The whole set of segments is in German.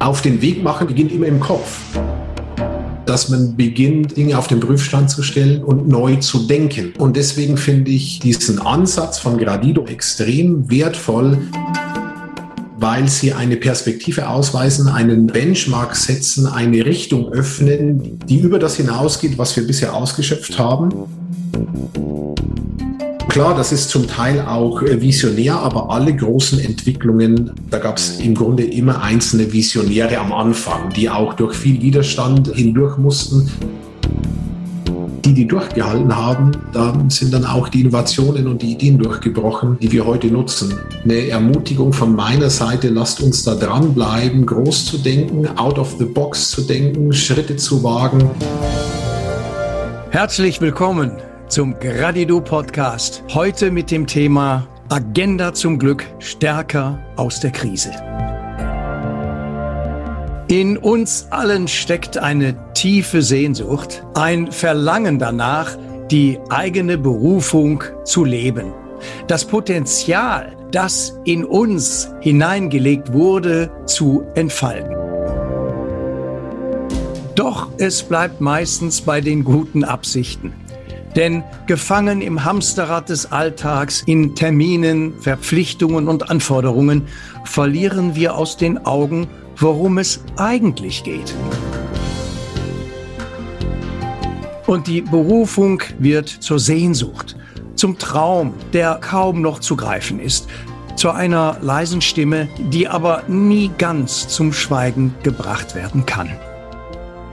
Auf den Weg machen beginnt immer im Kopf. Dass man beginnt, Dinge auf den Prüfstand zu stellen und neu zu denken. Und deswegen finde ich diesen Ansatz von Gradido extrem wertvoll weil sie eine Perspektive ausweisen, einen Benchmark setzen, eine Richtung öffnen, die über das hinausgeht, was wir bisher ausgeschöpft haben. Klar, das ist zum Teil auch äh, visionär, aber alle großen Entwicklungen, da gab es im Grunde immer einzelne Visionäre am Anfang, die auch durch viel Widerstand hindurch mussten die, die durchgehalten haben, da sind dann auch die Innovationen und die Ideen durchgebrochen, die wir heute nutzen. Eine Ermutigung von meiner Seite, lasst uns da dranbleiben, groß zu denken, out of the box zu denken, Schritte zu wagen. Herzlich willkommen zum Gradido Podcast. Heute mit dem Thema Agenda zum Glück stärker aus der Krise. In uns allen steckt eine tiefe Sehnsucht, ein Verlangen danach, die eigene Berufung zu leben. Das Potenzial, das in uns hineingelegt wurde, zu entfalten. Doch es bleibt meistens bei den guten Absichten. Denn gefangen im Hamsterrad des Alltags, in Terminen, Verpflichtungen und Anforderungen, verlieren wir aus den Augen, worum es eigentlich geht. Und die Berufung wird zur Sehnsucht, zum Traum, der kaum noch zu greifen ist, zu einer leisen Stimme, die aber nie ganz zum Schweigen gebracht werden kann.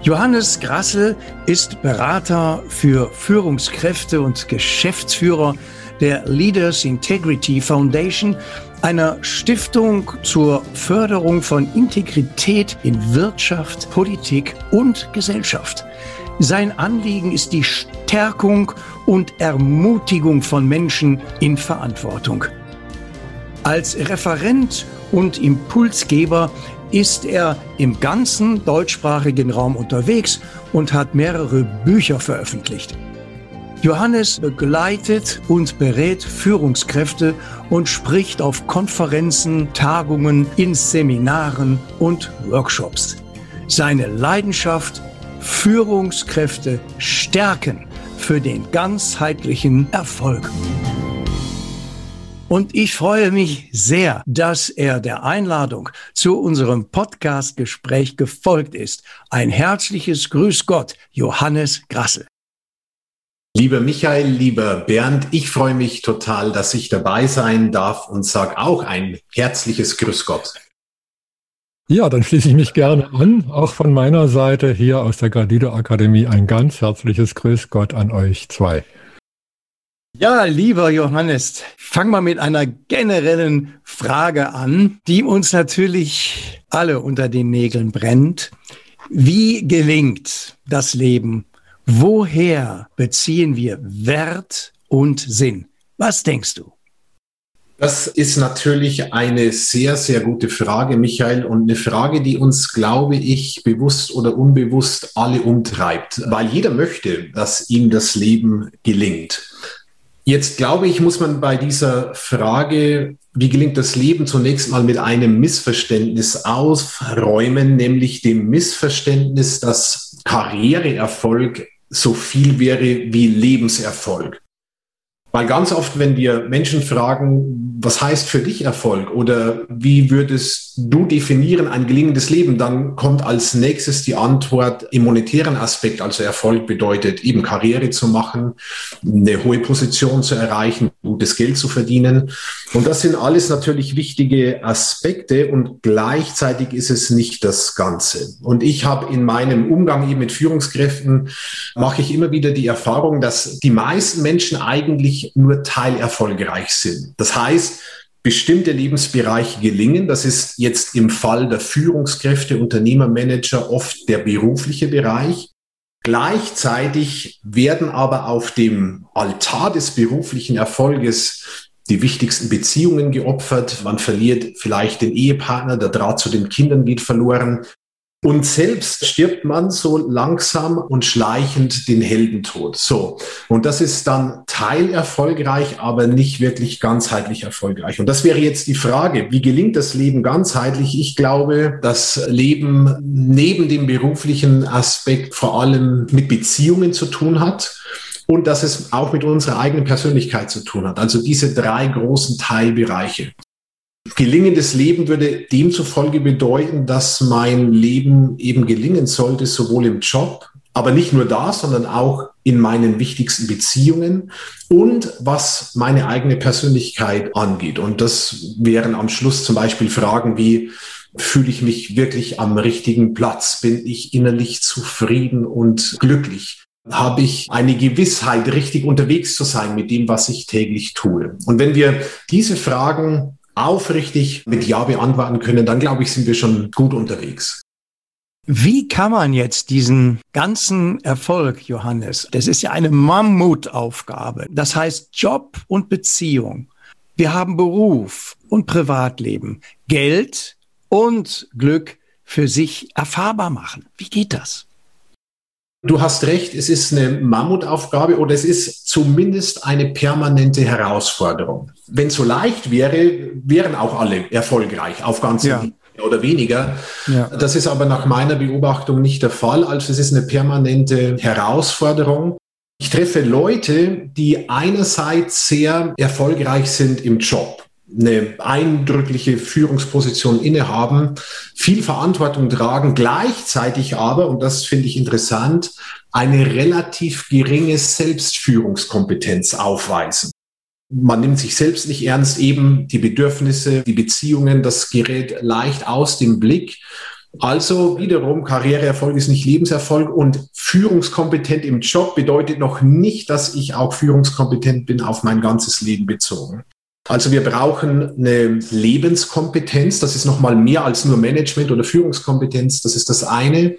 Johannes Grassel ist Berater für Führungskräfte und Geschäftsführer der Leaders Integrity Foundation einer Stiftung zur Förderung von Integrität in Wirtschaft, Politik und Gesellschaft. Sein Anliegen ist die Stärkung und Ermutigung von Menschen in Verantwortung. Als Referent und Impulsgeber ist er im ganzen deutschsprachigen Raum unterwegs und hat mehrere Bücher veröffentlicht. Johannes begleitet und berät Führungskräfte und spricht auf Konferenzen, Tagungen, in Seminaren und Workshops. Seine Leidenschaft, Führungskräfte stärken für den ganzheitlichen Erfolg. Und ich freue mich sehr, dass er der Einladung zu unserem Podcast-Gespräch gefolgt ist. Ein herzliches Grüß Gott, Johannes Grassel. Lieber Michael, lieber Bernd, ich freue mich total, dass ich dabei sein darf und sage auch ein herzliches Grüß Gott. Ja, dann schließe ich mich gerne an. Auch von meiner Seite hier aus der Gradido Akademie ein ganz herzliches Grüß Gott an euch zwei. Ja, lieber Johannes, fang mal mit einer generellen Frage an, die uns natürlich alle unter den Nägeln brennt. Wie gelingt das Leben Woher beziehen wir Wert und Sinn? Was denkst du? Das ist natürlich eine sehr, sehr gute Frage, Michael, und eine Frage, die uns, glaube ich, bewusst oder unbewusst alle umtreibt, weil jeder möchte, dass ihm das Leben gelingt. Jetzt glaube ich, muss man bei dieser Frage, wie gelingt das Leben, zunächst mal mit einem Missverständnis aufräumen, nämlich dem Missverständnis, dass Karriereerfolg so viel wäre wie Lebenserfolg. Weil ganz oft, wenn wir Menschen fragen, was heißt für dich Erfolg oder wie würdest du definieren ein gelingendes Leben, dann kommt als nächstes die Antwort im monetären Aspekt. Also Erfolg bedeutet eben Karriere zu machen, eine hohe Position zu erreichen, gutes Geld zu verdienen. Und das sind alles natürlich wichtige Aspekte und gleichzeitig ist es nicht das Ganze. Und ich habe in meinem Umgang eben mit Führungskräften, mache ich immer wieder die Erfahrung, dass die meisten Menschen eigentlich nur teilerfolgreich sind. Das heißt, bestimmte Lebensbereiche gelingen. Das ist jetzt im Fall der Führungskräfte, Unternehmermanager oft der berufliche Bereich. Gleichzeitig werden aber auf dem Altar des beruflichen Erfolges die wichtigsten Beziehungen geopfert. Man verliert vielleicht den Ehepartner, der Draht zu den Kindern geht verloren. Und selbst stirbt man so langsam und schleichend den Heldentod. So. Und das ist dann teilerfolgreich, aber nicht wirklich ganzheitlich erfolgreich. Und das wäre jetzt die Frage, wie gelingt das Leben ganzheitlich? Ich glaube, das Leben neben dem beruflichen Aspekt vor allem mit Beziehungen zu tun hat und dass es auch mit unserer eigenen Persönlichkeit zu tun hat. Also diese drei großen Teilbereiche. Gelingendes Leben würde demzufolge bedeuten, dass mein Leben eben gelingen sollte, sowohl im Job, aber nicht nur da, sondern auch in meinen wichtigsten Beziehungen und was meine eigene Persönlichkeit angeht. Und das wären am Schluss zum Beispiel Fragen wie, fühle ich mich wirklich am richtigen Platz? Bin ich innerlich zufrieden und glücklich? Habe ich eine Gewissheit, richtig unterwegs zu sein mit dem, was ich täglich tue? Und wenn wir diese Fragen aufrichtig mit Ja beantworten können, dann glaube ich, sind wir schon gut unterwegs. Wie kann man jetzt diesen ganzen Erfolg, Johannes, das ist ja eine Mammutaufgabe, das heißt Job und Beziehung. Wir haben Beruf und Privatleben, Geld und Glück für sich erfahrbar machen. Wie geht das? Du hast recht, es ist eine Mammutaufgabe oder es ist zumindest eine permanente Herausforderung. Wenn es so leicht wäre, wären auch alle erfolgreich auf ganz ja. oder weniger. Ja. Das ist aber nach meiner Beobachtung nicht der Fall. Also es ist eine permanente Herausforderung. Ich treffe Leute, die einerseits sehr erfolgreich sind im Job eine eindrückliche Führungsposition innehaben, viel Verantwortung tragen, gleichzeitig aber, und das finde ich interessant, eine relativ geringe Selbstführungskompetenz aufweisen. Man nimmt sich selbst nicht ernst, eben die Bedürfnisse, die Beziehungen, das gerät leicht aus dem Blick. Also wiederum, Karriereerfolg ist nicht Lebenserfolg und führungskompetent im Job bedeutet noch nicht, dass ich auch führungskompetent bin auf mein ganzes Leben bezogen. Also wir brauchen eine Lebenskompetenz. Das ist nochmal mehr als nur Management oder Führungskompetenz. Das ist das eine.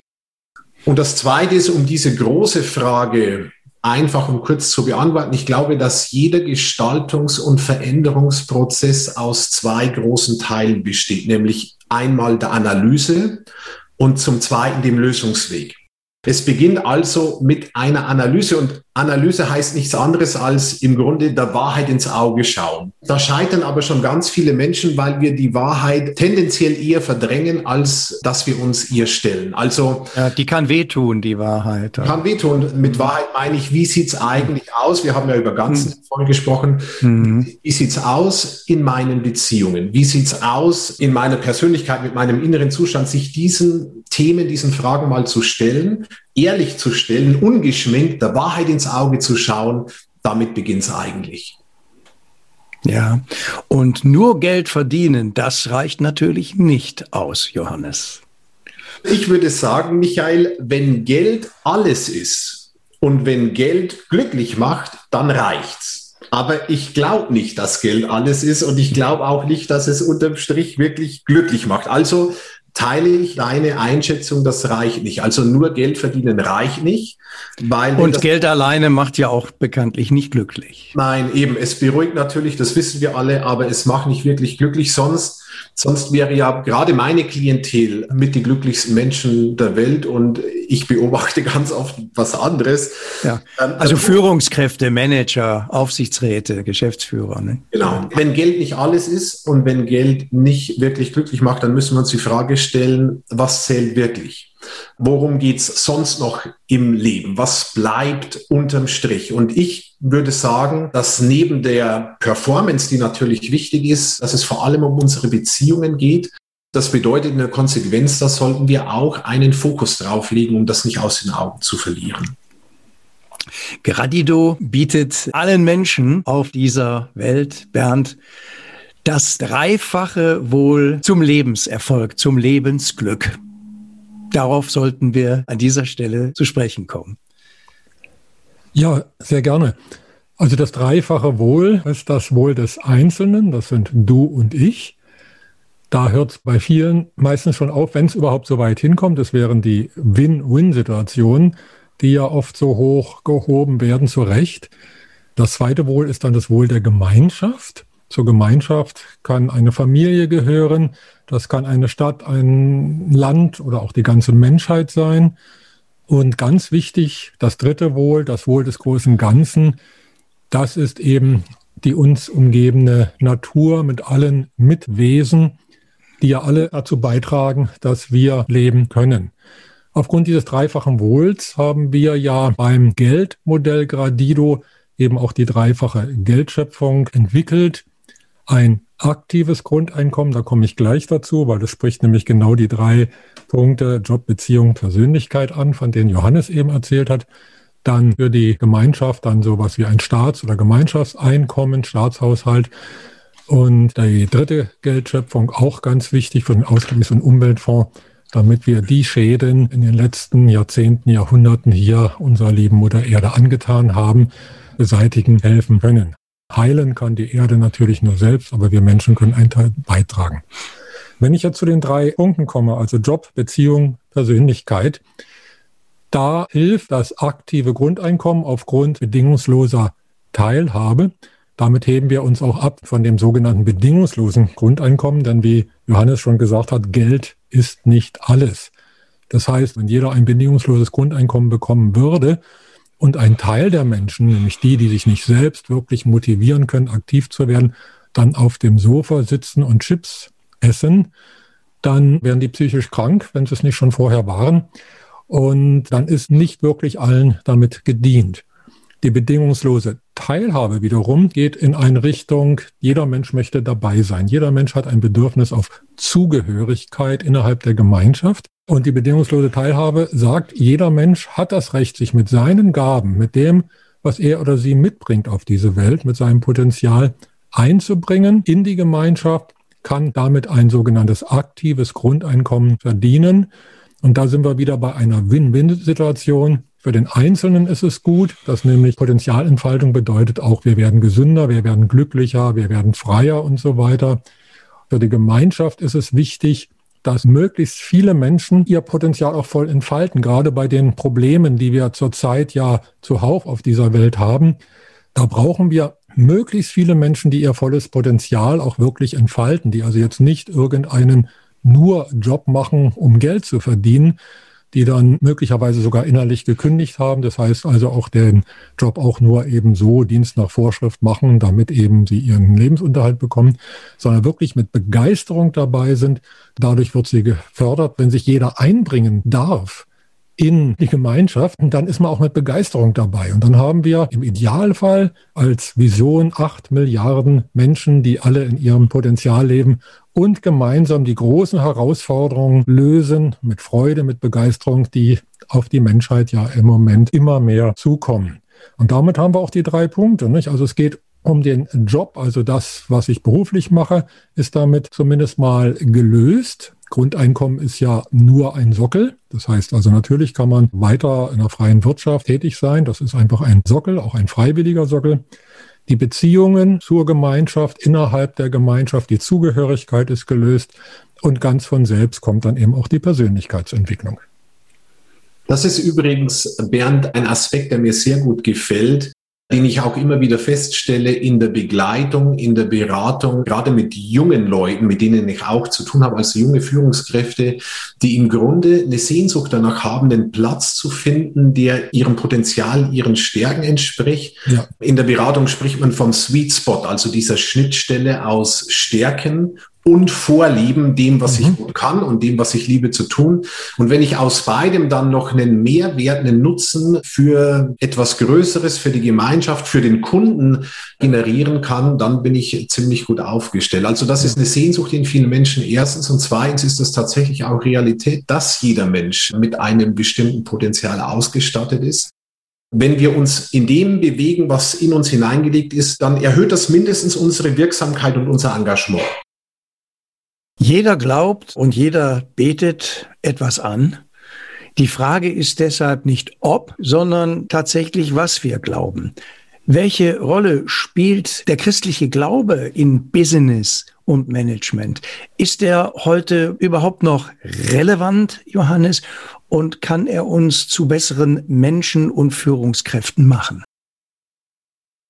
Und das zweite ist, um diese große Frage einfach und kurz zu beantworten. Ich glaube, dass jeder Gestaltungs- und Veränderungsprozess aus zwei großen Teilen besteht, nämlich einmal der Analyse und zum zweiten dem Lösungsweg. Es beginnt also mit einer Analyse und Analyse heißt nichts anderes als im Grunde der Wahrheit ins Auge schauen. Da scheitern aber schon ganz viele Menschen, weil wir die Wahrheit tendenziell eher verdrängen, als dass wir uns ihr stellen. Also ja, die kann wehtun, die Wahrheit. Kann wehtun. Mit Wahrheit meine ich, wie sieht's eigentlich aus? Wir haben ja über ganzen hm. vorhin gesprochen. Hm. Wie sieht's aus in meinen Beziehungen? Wie sieht's aus in meiner Persönlichkeit, mit meinem inneren Zustand, sich diesen Themen, diesen Fragen mal zu stellen, ehrlich zu stellen, ungeschminkt, der Wahrheit ins Auge zu schauen, damit beginnt es eigentlich. Ja, und nur Geld verdienen, das reicht natürlich nicht aus, Johannes. Ich würde sagen, Michael, wenn Geld alles ist und wenn Geld glücklich macht, dann reicht's. Aber ich glaube nicht, dass Geld alles ist und ich glaube auch nicht, dass es unterm Strich wirklich glücklich macht. Also teile ich deine Einschätzung, das reicht nicht. Also nur Geld verdienen reicht nicht. Weil Und Geld alleine macht ja auch bekanntlich nicht glücklich. Nein, eben, es beruhigt natürlich, das wissen wir alle, aber es macht nicht wirklich glücklich. Sonst, sonst wäre ja gerade meine Klientel mit die glücklichsten Menschen der Welt und ich beobachte ganz oft was anderes. Ja. Ähm, also Führungskräfte, Manager, Aufsichtsräte, Geschäftsführer. Ne? Genau. Wenn Geld nicht alles ist und wenn Geld nicht wirklich glücklich macht, dann müssen wir uns die Frage stellen, was zählt wirklich? Worum geht's sonst noch im Leben? Was bleibt unterm Strich? Und ich würde sagen, dass neben der Performance, die natürlich wichtig ist, dass es vor allem um unsere Beziehungen geht. Das bedeutet in der Konsequenz, da sollten wir auch einen Fokus drauf legen, um das nicht aus den Augen zu verlieren. Gradido bietet allen Menschen auf dieser Welt, Bernd, das dreifache Wohl zum Lebenserfolg, zum Lebensglück. Darauf sollten wir an dieser Stelle zu sprechen kommen. Ja, sehr gerne. Also das dreifache Wohl ist das Wohl des Einzelnen, das sind du und ich. Da hört es bei vielen meistens schon auf, wenn es überhaupt so weit hinkommt. Das wären die Win-Win-Situationen, die ja oft so hoch gehoben werden, zu Recht. Das zweite Wohl ist dann das Wohl der Gemeinschaft. Zur Gemeinschaft kann eine Familie gehören, das kann eine Stadt, ein Land oder auch die ganze Menschheit sein. Und ganz wichtig, das dritte Wohl, das Wohl des großen Ganzen, das ist eben die uns umgebende Natur mit allen Mitwesen, die ja alle dazu beitragen, dass wir leben können. Aufgrund dieses dreifachen Wohls haben wir ja beim Geldmodell Gradido eben auch die dreifache Geldschöpfung entwickelt. Ein aktives Grundeinkommen, da komme ich gleich dazu, weil das spricht nämlich genau die drei Punkte Job, Beziehung, Persönlichkeit an, von denen Johannes eben erzählt hat. Dann für die Gemeinschaft dann sowas wie ein Staats- oder Gemeinschaftseinkommen, Staatshaushalt. Und die dritte Geldschöpfung auch ganz wichtig für den Ausgleichs- und Umweltfonds, damit wir die Schäden in den letzten Jahrzehnten, Jahrhunderten hier unserer lieben Mutter Erde angetan haben, beseitigen, helfen können. Heilen kann die Erde natürlich nur selbst, aber wir Menschen können einen Teil beitragen. Wenn ich jetzt zu den drei Punkten komme, also Job, Beziehung, Persönlichkeit, da hilft das aktive Grundeinkommen aufgrund bedingungsloser Teilhabe. Damit heben wir uns auch ab von dem sogenannten bedingungslosen Grundeinkommen, denn wie Johannes schon gesagt hat, Geld ist nicht alles. Das heißt, wenn jeder ein bedingungsloses Grundeinkommen bekommen würde und ein Teil der Menschen, nämlich die, die sich nicht selbst wirklich motivieren können, aktiv zu werden, dann auf dem Sofa sitzen und Chips essen, dann werden die psychisch krank, wenn sie es nicht schon vorher waren. Und dann ist nicht wirklich allen damit gedient. Die bedingungslose Teilhabe wiederum geht in eine Richtung, jeder Mensch möchte dabei sein. Jeder Mensch hat ein Bedürfnis auf Zugehörigkeit innerhalb der Gemeinschaft. Und die bedingungslose Teilhabe sagt, jeder Mensch hat das Recht, sich mit seinen Gaben, mit dem, was er oder sie mitbringt auf diese Welt, mit seinem Potenzial einzubringen in die Gemeinschaft, kann damit ein sogenanntes aktives Grundeinkommen verdienen. Und da sind wir wieder bei einer Win-Win-Situation. Für den Einzelnen ist es gut, dass nämlich Potenzialentfaltung bedeutet auch, wir werden gesünder, wir werden glücklicher, wir werden freier und so weiter. Für die Gemeinschaft ist es wichtig, dass möglichst viele Menschen ihr Potenzial auch voll entfalten, gerade bei den Problemen, die wir zurzeit ja zuhauf auf dieser Welt haben. Da brauchen wir möglichst viele Menschen, die ihr volles Potenzial auch wirklich entfalten, die also jetzt nicht irgendeinen nur Job machen, um Geld zu verdienen, die dann möglicherweise sogar innerlich gekündigt haben. Das heißt also auch den Job auch nur eben so Dienst nach Vorschrift machen, damit eben sie ihren Lebensunterhalt bekommen, sondern wirklich mit Begeisterung dabei sind. Dadurch wird sie gefördert, wenn sich jeder einbringen darf in die Gemeinschaft, dann ist man auch mit Begeisterung dabei. Und dann haben wir im Idealfall als Vision acht Milliarden Menschen, die alle in ihrem Potenzial leben und gemeinsam die großen Herausforderungen lösen, mit Freude, mit Begeisterung, die auf die Menschheit ja im Moment immer mehr zukommen. Und damit haben wir auch die drei Punkte. Nicht? Also es geht um den Job, also das, was ich beruflich mache, ist damit zumindest mal gelöst. Grundeinkommen ist ja nur ein Sockel. Das heißt also natürlich kann man weiter in der freien Wirtschaft tätig sein. Das ist einfach ein Sockel, auch ein freiwilliger Sockel. Die Beziehungen zur Gemeinschaft, innerhalb der Gemeinschaft, die Zugehörigkeit ist gelöst und ganz von selbst kommt dann eben auch die Persönlichkeitsentwicklung. Das ist übrigens, Bernd, ein Aspekt, der mir sehr gut gefällt den ich auch immer wieder feststelle in der Begleitung, in der Beratung, gerade mit jungen Leuten, mit denen ich auch zu tun habe, als junge Führungskräfte, die im Grunde eine Sehnsucht danach haben, einen Platz zu finden, der ihrem Potenzial, ihren Stärken entspricht. Ja. In der Beratung spricht man vom Sweet Spot, also dieser Schnittstelle aus Stärken und Vorlieben, dem, was mhm. ich gut kann und dem, was ich liebe zu tun. Und wenn ich aus beidem dann noch einen Mehrwert, einen Nutzen für etwas Größeres, für die Gemeinschaft, für den Kunden generieren kann, dann bin ich ziemlich gut aufgestellt. Also das ist eine Sehnsucht in vielen Menschen erstens und zweitens ist das tatsächlich auch Realität, dass jeder Mensch mit einem bestimmten Potenzial ausgestattet ist. Wenn wir uns in dem bewegen, was in uns hineingelegt ist, dann erhöht das mindestens unsere Wirksamkeit und unser Engagement. Jeder glaubt und jeder betet etwas an. Die Frage ist deshalb nicht ob, sondern tatsächlich, was wir glauben. Welche Rolle spielt der christliche Glaube in Business und Management? Ist er heute überhaupt noch relevant, Johannes? Und kann er uns zu besseren Menschen und Führungskräften machen?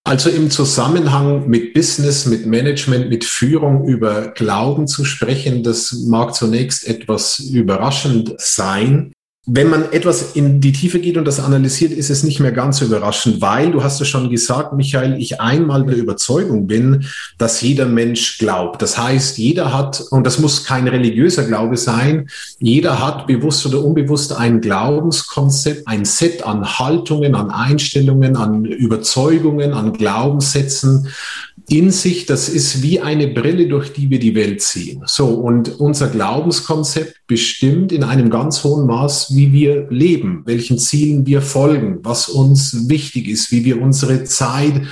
Also im Zusammenhang mit Business, mit Management, mit Führung über Glauben zu sprechen, das mag zunächst etwas überraschend sein wenn man etwas in die Tiefe geht und das analysiert, ist es nicht mehr ganz so überraschend, weil, du hast es schon gesagt, Michael, ich einmal der Überzeugung bin, dass jeder Mensch glaubt. Das heißt, jeder hat, und das muss kein religiöser Glaube sein, jeder hat bewusst oder unbewusst ein Glaubenskonzept, ein Set an Haltungen, an Einstellungen, an Überzeugungen, an Glaubenssätzen, in sich, das ist wie eine Brille, durch die wir die Welt sehen. So, und unser Glaubenskonzept bestimmt in einem ganz hohen Maß, wie wir leben, welchen Zielen wir folgen, was uns wichtig ist, wie wir unsere Zeit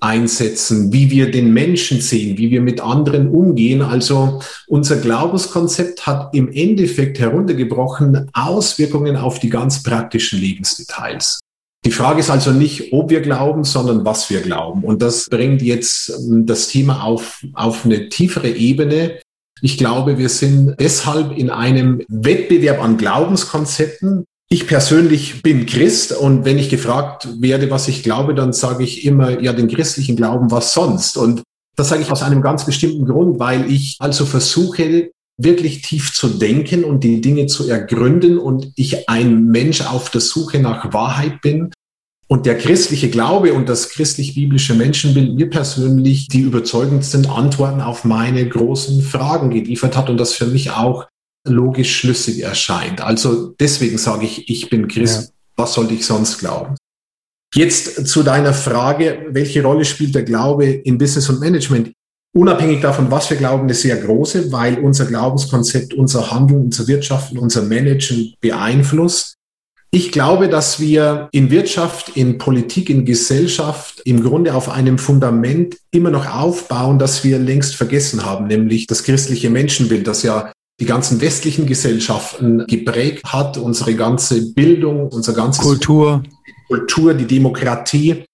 einsetzen, wie wir den Menschen sehen, wie wir mit anderen umgehen. Also unser Glaubenskonzept hat im Endeffekt heruntergebrochen Auswirkungen auf die ganz praktischen Lebensdetails. Die Frage ist also nicht, ob wir glauben, sondern was wir glauben. Und das bringt jetzt ähm, das Thema auf, auf eine tiefere Ebene. Ich glaube, wir sind deshalb in einem Wettbewerb an Glaubenskonzepten. Ich persönlich bin Christ und wenn ich gefragt werde, was ich glaube, dann sage ich immer, ja, den christlichen Glauben, was sonst? Und das sage ich aus einem ganz bestimmten Grund, weil ich also versuche, wirklich tief zu denken und die Dinge zu ergründen und ich ein Mensch auf der Suche nach Wahrheit bin. Und der christliche Glaube und das christlich-biblische Menschenbild mir persönlich die überzeugendsten Antworten auf meine großen Fragen geliefert hat und das für mich auch logisch schlüssig erscheint. Also deswegen sage ich, ich bin Christ. Ja. Was sollte ich sonst glauben? Jetzt zu deiner Frage, welche Rolle spielt der Glaube in Business und Management? unabhängig davon, was wir glauben, eine sehr große, weil unser Glaubenskonzept unser Handeln, unser Wirtschaften, unser Managen beeinflusst. Ich glaube, dass wir in Wirtschaft, in Politik, in Gesellschaft im Grunde auf einem Fundament immer noch aufbauen, das wir längst vergessen haben, nämlich das christliche Menschenbild, das ja die ganzen westlichen Gesellschaften geprägt hat, unsere ganze Bildung, unsere ganze Kultur, Kultur, die Demokratie.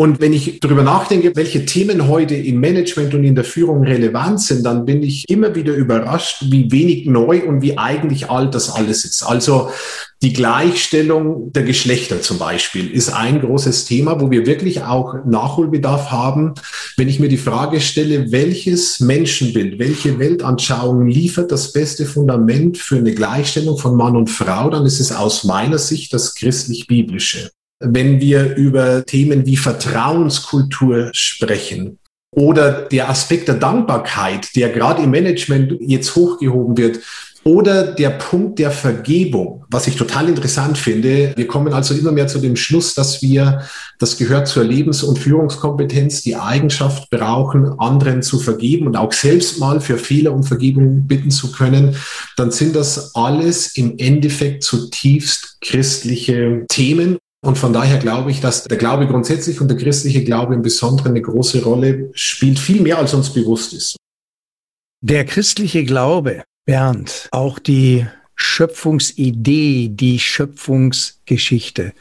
Und wenn ich darüber nachdenke, welche Themen heute im Management und in der Führung relevant sind, dann bin ich immer wieder überrascht, wie wenig neu und wie eigentlich alt das alles ist. Also die Gleichstellung der Geschlechter zum Beispiel ist ein großes Thema, wo wir wirklich auch Nachholbedarf haben. Wenn ich mir die Frage stelle, welches Menschenbild, welche Weltanschauung liefert das beste Fundament für eine Gleichstellung von Mann und Frau, dann ist es aus meiner Sicht das christlich-biblische wenn wir über Themen wie Vertrauenskultur sprechen oder der Aspekt der Dankbarkeit, der gerade im Management jetzt hochgehoben wird, oder der Punkt der Vergebung, was ich total interessant finde. Wir kommen also immer mehr zu dem Schluss, dass wir, das gehört zur Lebens- und Führungskompetenz, die Eigenschaft brauchen, anderen zu vergeben und auch selbst mal für Fehler um Vergebung bitten zu können. Dann sind das alles im Endeffekt zutiefst christliche Themen. Und von daher glaube ich, dass der Glaube grundsätzlich und der christliche Glaube im Besonderen eine große Rolle spielt, viel mehr als uns bewusst ist. Der christliche Glaube, Bernd, auch die Schöpfungsidee, die Schöpfungsgeschichte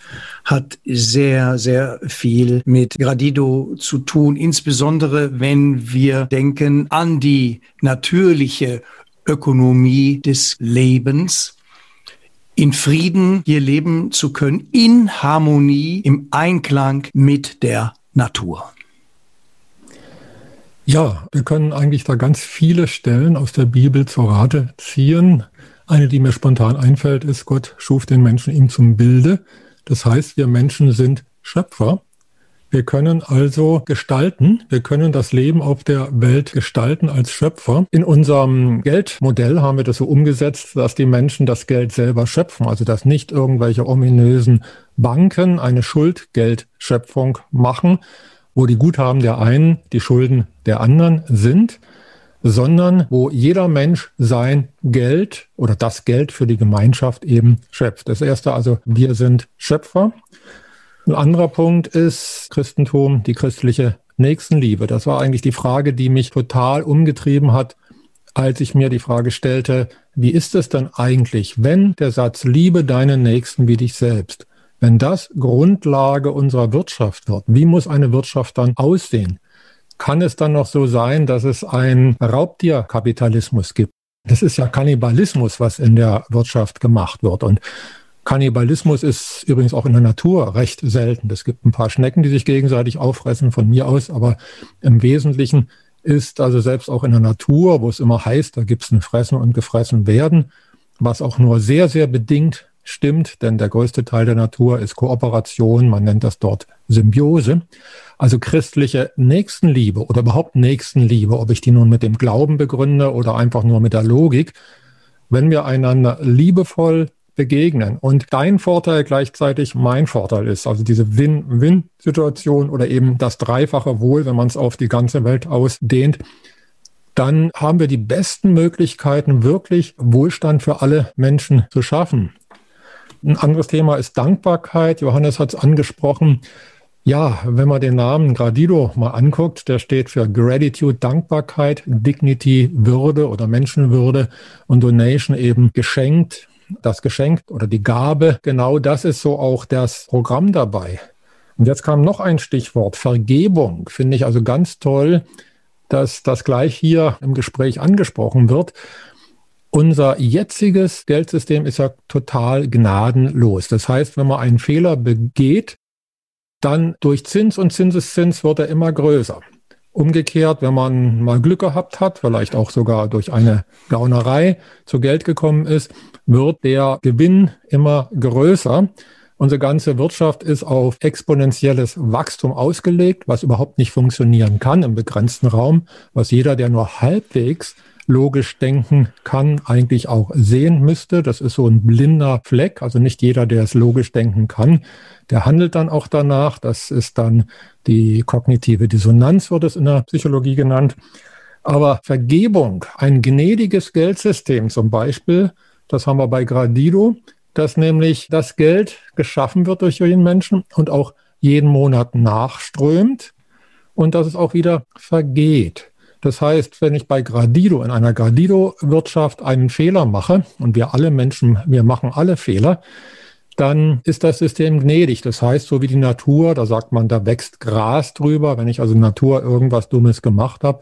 hat sehr, sehr viel mit Gradido zu tun, insbesondere wenn wir denken an die natürliche Ökonomie des Lebens in Frieden hier leben zu können, in Harmonie, im Einklang mit der Natur. Ja, wir können eigentlich da ganz viele Stellen aus der Bibel zur Rate ziehen. Eine, die mir spontan einfällt, ist, Gott schuf den Menschen ihm zum Bilde. Das heißt, wir Menschen sind Schöpfer. Wir können also gestalten, wir können das Leben auf der Welt gestalten als Schöpfer. In unserem Geldmodell haben wir das so umgesetzt, dass die Menschen das Geld selber schöpfen, also dass nicht irgendwelche ominösen Banken eine Schuldgeldschöpfung machen, wo die Guthaben der einen die Schulden der anderen sind, sondern wo jeder Mensch sein Geld oder das Geld für die Gemeinschaft eben schöpft. Das erste also, wir sind Schöpfer. Ein anderer Punkt ist Christentum, die christliche Nächstenliebe. Das war eigentlich die Frage, die mich total umgetrieben hat, als ich mir die Frage stellte, wie ist es denn eigentlich, wenn der Satz Liebe deinen Nächsten wie dich selbst, wenn das Grundlage unserer Wirtschaft wird, wie muss eine Wirtschaft dann aussehen? Kann es dann noch so sein, dass es einen Raubtierkapitalismus gibt? Das ist ja Kannibalismus, was in der Wirtschaft gemacht wird. Und Kannibalismus ist übrigens auch in der Natur recht selten. Es gibt ein paar Schnecken, die sich gegenseitig auffressen von mir aus, aber im Wesentlichen ist also selbst auch in der Natur, wo es immer heißt, da gibt es ein Fressen und gefressen werden, was auch nur sehr, sehr bedingt stimmt, denn der größte Teil der Natur ist Kooperation, man nennt das dort Symbiose. Also christliche Nächstenliebe oder überhaupt Nächstenliebe, ob ich die nun mit dem Glauben begründe oder einfach nur mit der Logik, wenn wir einander liebevoll begegnen und dein Vorteil gleichzeitig mein Vorteil ist, also diese Win-Win-Situation oder eben das dreifache Wohl, wenn man es auf die ganze Welt ausdehnt, dann haben wir die besten Möglichkeiten, wirklich Wohlstand für alle Menschen zu schaffen. Ein anderes Thema ist Dankbarkeit. Johannes hat es angesprochen. Ja, wenn man den Namen Gradido mal anguckt, der steht für Gratitude, Dankbarkeit, Dignity, Würde oder Menschenwürde und Donation eben geschenkt. Das Geschenk oder die Gabe, genau das ist so auch das Programm dabei. Und jetzt kam noch ein Stichwort, Vergebung. Finde ich also ganz toll, dass das gleich hier im Gespräch angesprochen wird. Unser jetziges Geldsystem ist ja total gnadenlos. Das heißt, wenn man einen Fehler begeht, dann durch Zins und Zinseszins wird er immer größer. Umgekehrt, wenn man mal Glück gehabt hat, vielleicht auch sogar durch eine Gaunerei zu Geld gekommen ist, wird der Gewinn immer größer. Unsere ganze Wirtschaft ist auf exponentielles Wachstum ausgelegt, was überhaupt nicht funktionieren kann im begrenzten Raum, was jeder, der nur halbwegs logisch denken kann, eigentlich auch sehen müsste. Das ist so ein blinder Fleck. Also nicht jeder, der es logisch denken kann, der handelt dann auch danach. Das ist dann die kognitive Dissonanz, wird es in der Psychologie genannt. Aber Vergebung, ein gnädiges Geldsystem zum Beispiel, das haben wir bei Gradido, dass nämlich das Geld geschaffen wird durch jeden Menschen und auch jeden Monat nachströmt und dass es auch wieder vergeht. Das heißt, wenn ich bei Gradido, in einer Gradido-Wirtschaft einen Fehler mache, und wir alle Menschen, wir machen alle Fehler, dann ist das System gnädig. Das heißt, so wie die Natur, da sagt man, da wächst Gras drüber. Wenn ich also Natur irgendwas Dummes gemacht habe,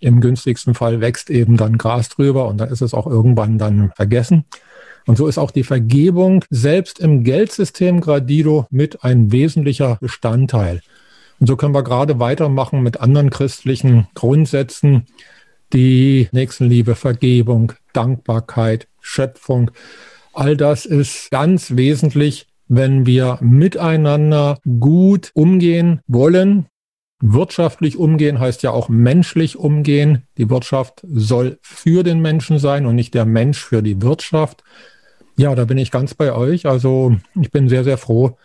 im günstigsten Fall wächst eben dann Gras drüber und dann ist es auch irgendwann dann vergessen. Und so ist auch die Vergebung selbst im Geldsystem Gradido mit ein wesentlicher Bestandteil. Und so können wir gerade weitermachen mit anderen christlichen Grundsätzen, die Nächstenliebe, Vergebung, Dankbarkeit, Schöpfung. All das ist ganz wesentlich, wenn wir miteinander gut umgehen wollen. Wirtschaftlich umgehen heißt ja auch menschlich umgehen. Die Wirtschaft soll für den Menschen sein und nicht der Mensch für die Wirtschaft. Ja, da bin ich ganz bei euch. Also ich bin sehr, sehr froh,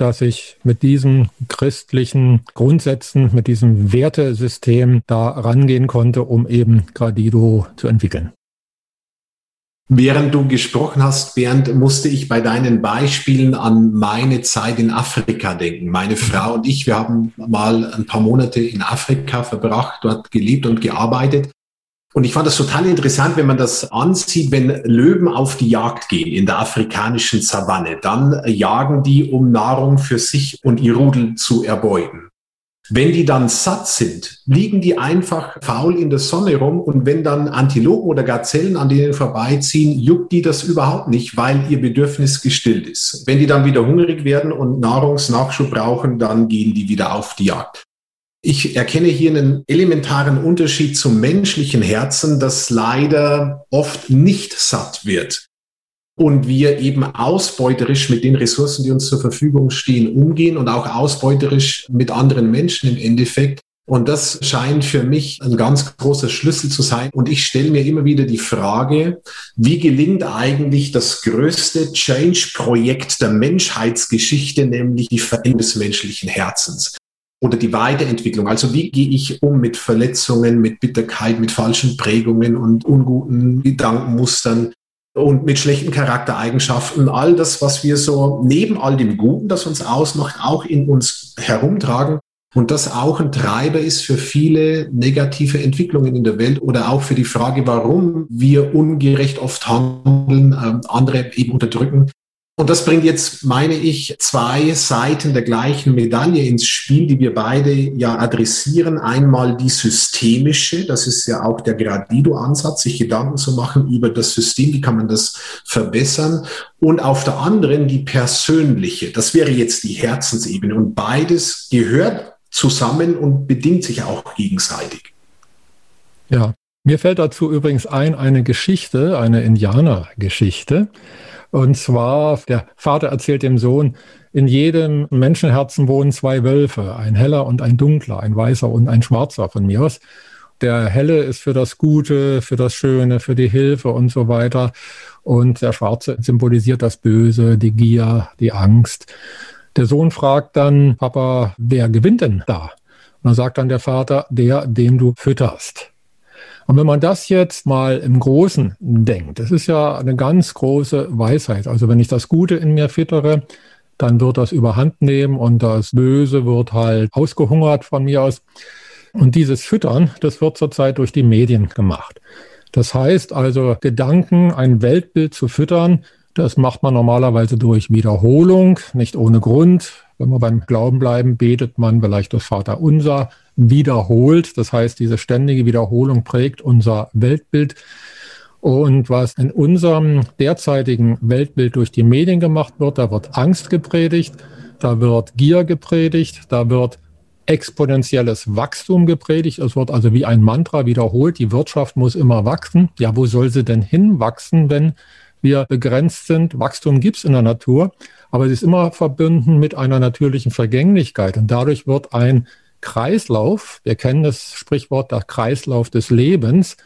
dass ich mit diesen christlichen Grundsätzen, mit diesem Wertesystem da rangehen konnte, um eben Gradido zu entwickeln. Während du gesprochen hast, Bernd, musste ich bei deinen Beispielen an meine Zeit in Afrika denken. Meine Frau und ich, wir haben mal ein paar Monate in Afrika verbracht, dort gelebt und gearbeitet. Und ich fand das total interessant, wenn man das ansieht, wenn Löwen auf die Jagd gehen in der afrikanischen Savanne, dann jagen die, um Nahrung für sich und ihr Rudel zu erbeuten. Wenn die dann satt sind, liegen die einfach faul in der Sonne rum und wenn dann Antilopen oder Gazellen an denen vorbeiziehen, juckt die das überhaupt nicht, weil ihr Bedürfnis gestillt ist. Wenn die dann wieder hungrig werden und Nahrungsnachschub brauchen, dann gehen die wieder auf die Jagd. Ich erkenne hier einen elementaren Unterschied zum menschlichen Herzen, das leider oft nicht satt wird und wir eben ausbeuterisch mit den Ressourcen, die uns zur Verfügung stehen, umgehen und auch ausbeuterisch mit anderen Menschen im Endeffekt. Und das scheint für mich ein ganz großer Schlüssel zu sein. Und ich stelle mir immer wieder die Frage, wie gelingt eigentlich das größte Change-Projekt der Menschheitsgeschichte, nämlich die Veränderung des menschlichen Herzens? Oder die Weiterentwicklung. Also wie gehe ich um mit Verletzungen, mit Bitterkeit, mit falschen Prägungen und unguten Gedankenmustern und mit schlechten Charaktereigenschaften. All das, was wir so neben all dem Guten, das uns ausmacht, auch in uns herumtragen. Und das auch ein Treiber ist für viele negative Entwicklungen in der Welt oder auch für die Frage, warum wir ungerecht oft handeln, äh, andere eben unterdrücken Und das bringt jetzt, meine ich, zwei Seiten der gleichen Medaille ins Spiel, die wir beide ja adressieren. Einmal die systemische, das ist ja auch der Gradido-Ansatz, sich Gedanken zu machen über das System, wie kann man das verbessern. Und auf der anderen die persönliche, das wäre jetzt die Herzensebene. Und beides gehört zusammen und bedingt sich auch gegenseitig. Ja, mir fällt dazu übrigens ein eine Geschichte, eine Indianergeschichte. Und zwar, der Vater erzählt dem Sohn, in jedem Menschenherzen wohnen zwei Wölfe, ein heller und ein dunkler, ein weißer und ein schwarzer von mir aus. Der helle ist für das Gute, für das Schöne, für die Hilfe und so weiter. Und der schwarze symbolisiert das Böse, die Gier, die Angst. Der Sohn fragt dann, Papa, wer gewinnt denn da? Und dann sagt dann der Vater, der, dem du fütterst. Und wenn man das jetzt mal im Großen denkt, das ist ja eine ganz große Weisheit. Also wenn ich das Gute in mir füttere, dann wird das überhand nehmen und das Böse wird halt ausgehungert von mir aus. Und dieses Füttern, das wird zurzeit durch die Medien gemacht. Das heißt also, Gedanken, ein Weltbild zu füttern, das macht man normalerweise durch Wiederholung, nicht ohne Grund. Wenn wir beim Glauben bleiben, betet man vielleicht das Vaterunser wiederholt. Das heißt, diese ständige Wiederholung prägt unser Weltbild. Und was in unserem derzeitigen Weltbild durch die Medien gemacht wird, da wird Angst gepredigt, da wird Gier gepredigt, da wird exponentielles Wachstum gepredigt. Es wird also wie ein Mantra wiederholt, die Wirtschaft muss immer wachsen. Ja, wo soll sie denn hinwachsen, wenn wir begrenzt sind? Wachstum gibt's in der Natur, aber es ist immer verbunden mit einer natürlichen Vergänglichkeit. Und dadurch wird ein Kreislauf, wir kennen das Sprichwort der Kreislauf des Lebens,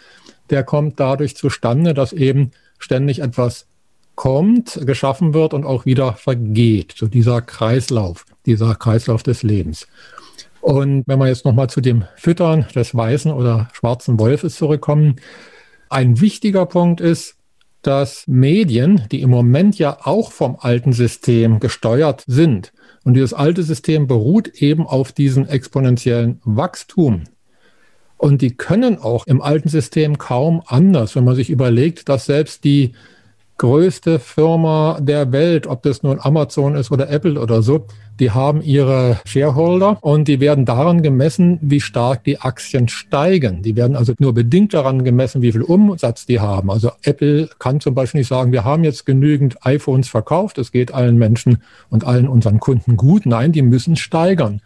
der kommt dadurch zustande, dass eben ständig etwas kommt, geschaffen wird und auch wieder vergeht. So dieser Kreislauf, dieser Kreislauf des Lebens. Und wenn wir jetzt nochmal zu dem Füttern des weißen oder schwarzen Wolfes zurückkommen, ein wichtiger Punkt ist, dass Medien, die im Moment ja auch vom alten System gesteuert sind, und dieses alte System beruht eben auf diesem exponentiellen Wachstum. Und die können auch im alten System kaum anders, wenn man sich überlegt, dass selbst die größte Firma der Welt, ob das nun Amazon ist oder Apple oder so, die haben ihre Shareholder und die werden daran gemessen, wie stark die Aktien steigen. Die werden also nur bedingt daran gemessen, wie viel Umsatz die haben. Also Apple kann zum Beispiel nicht sagen, wir haben jetzt genügend iPhones verkauft, es geht allen Menschen und allen unseren Kunden gut. Nein, die müssen steigern.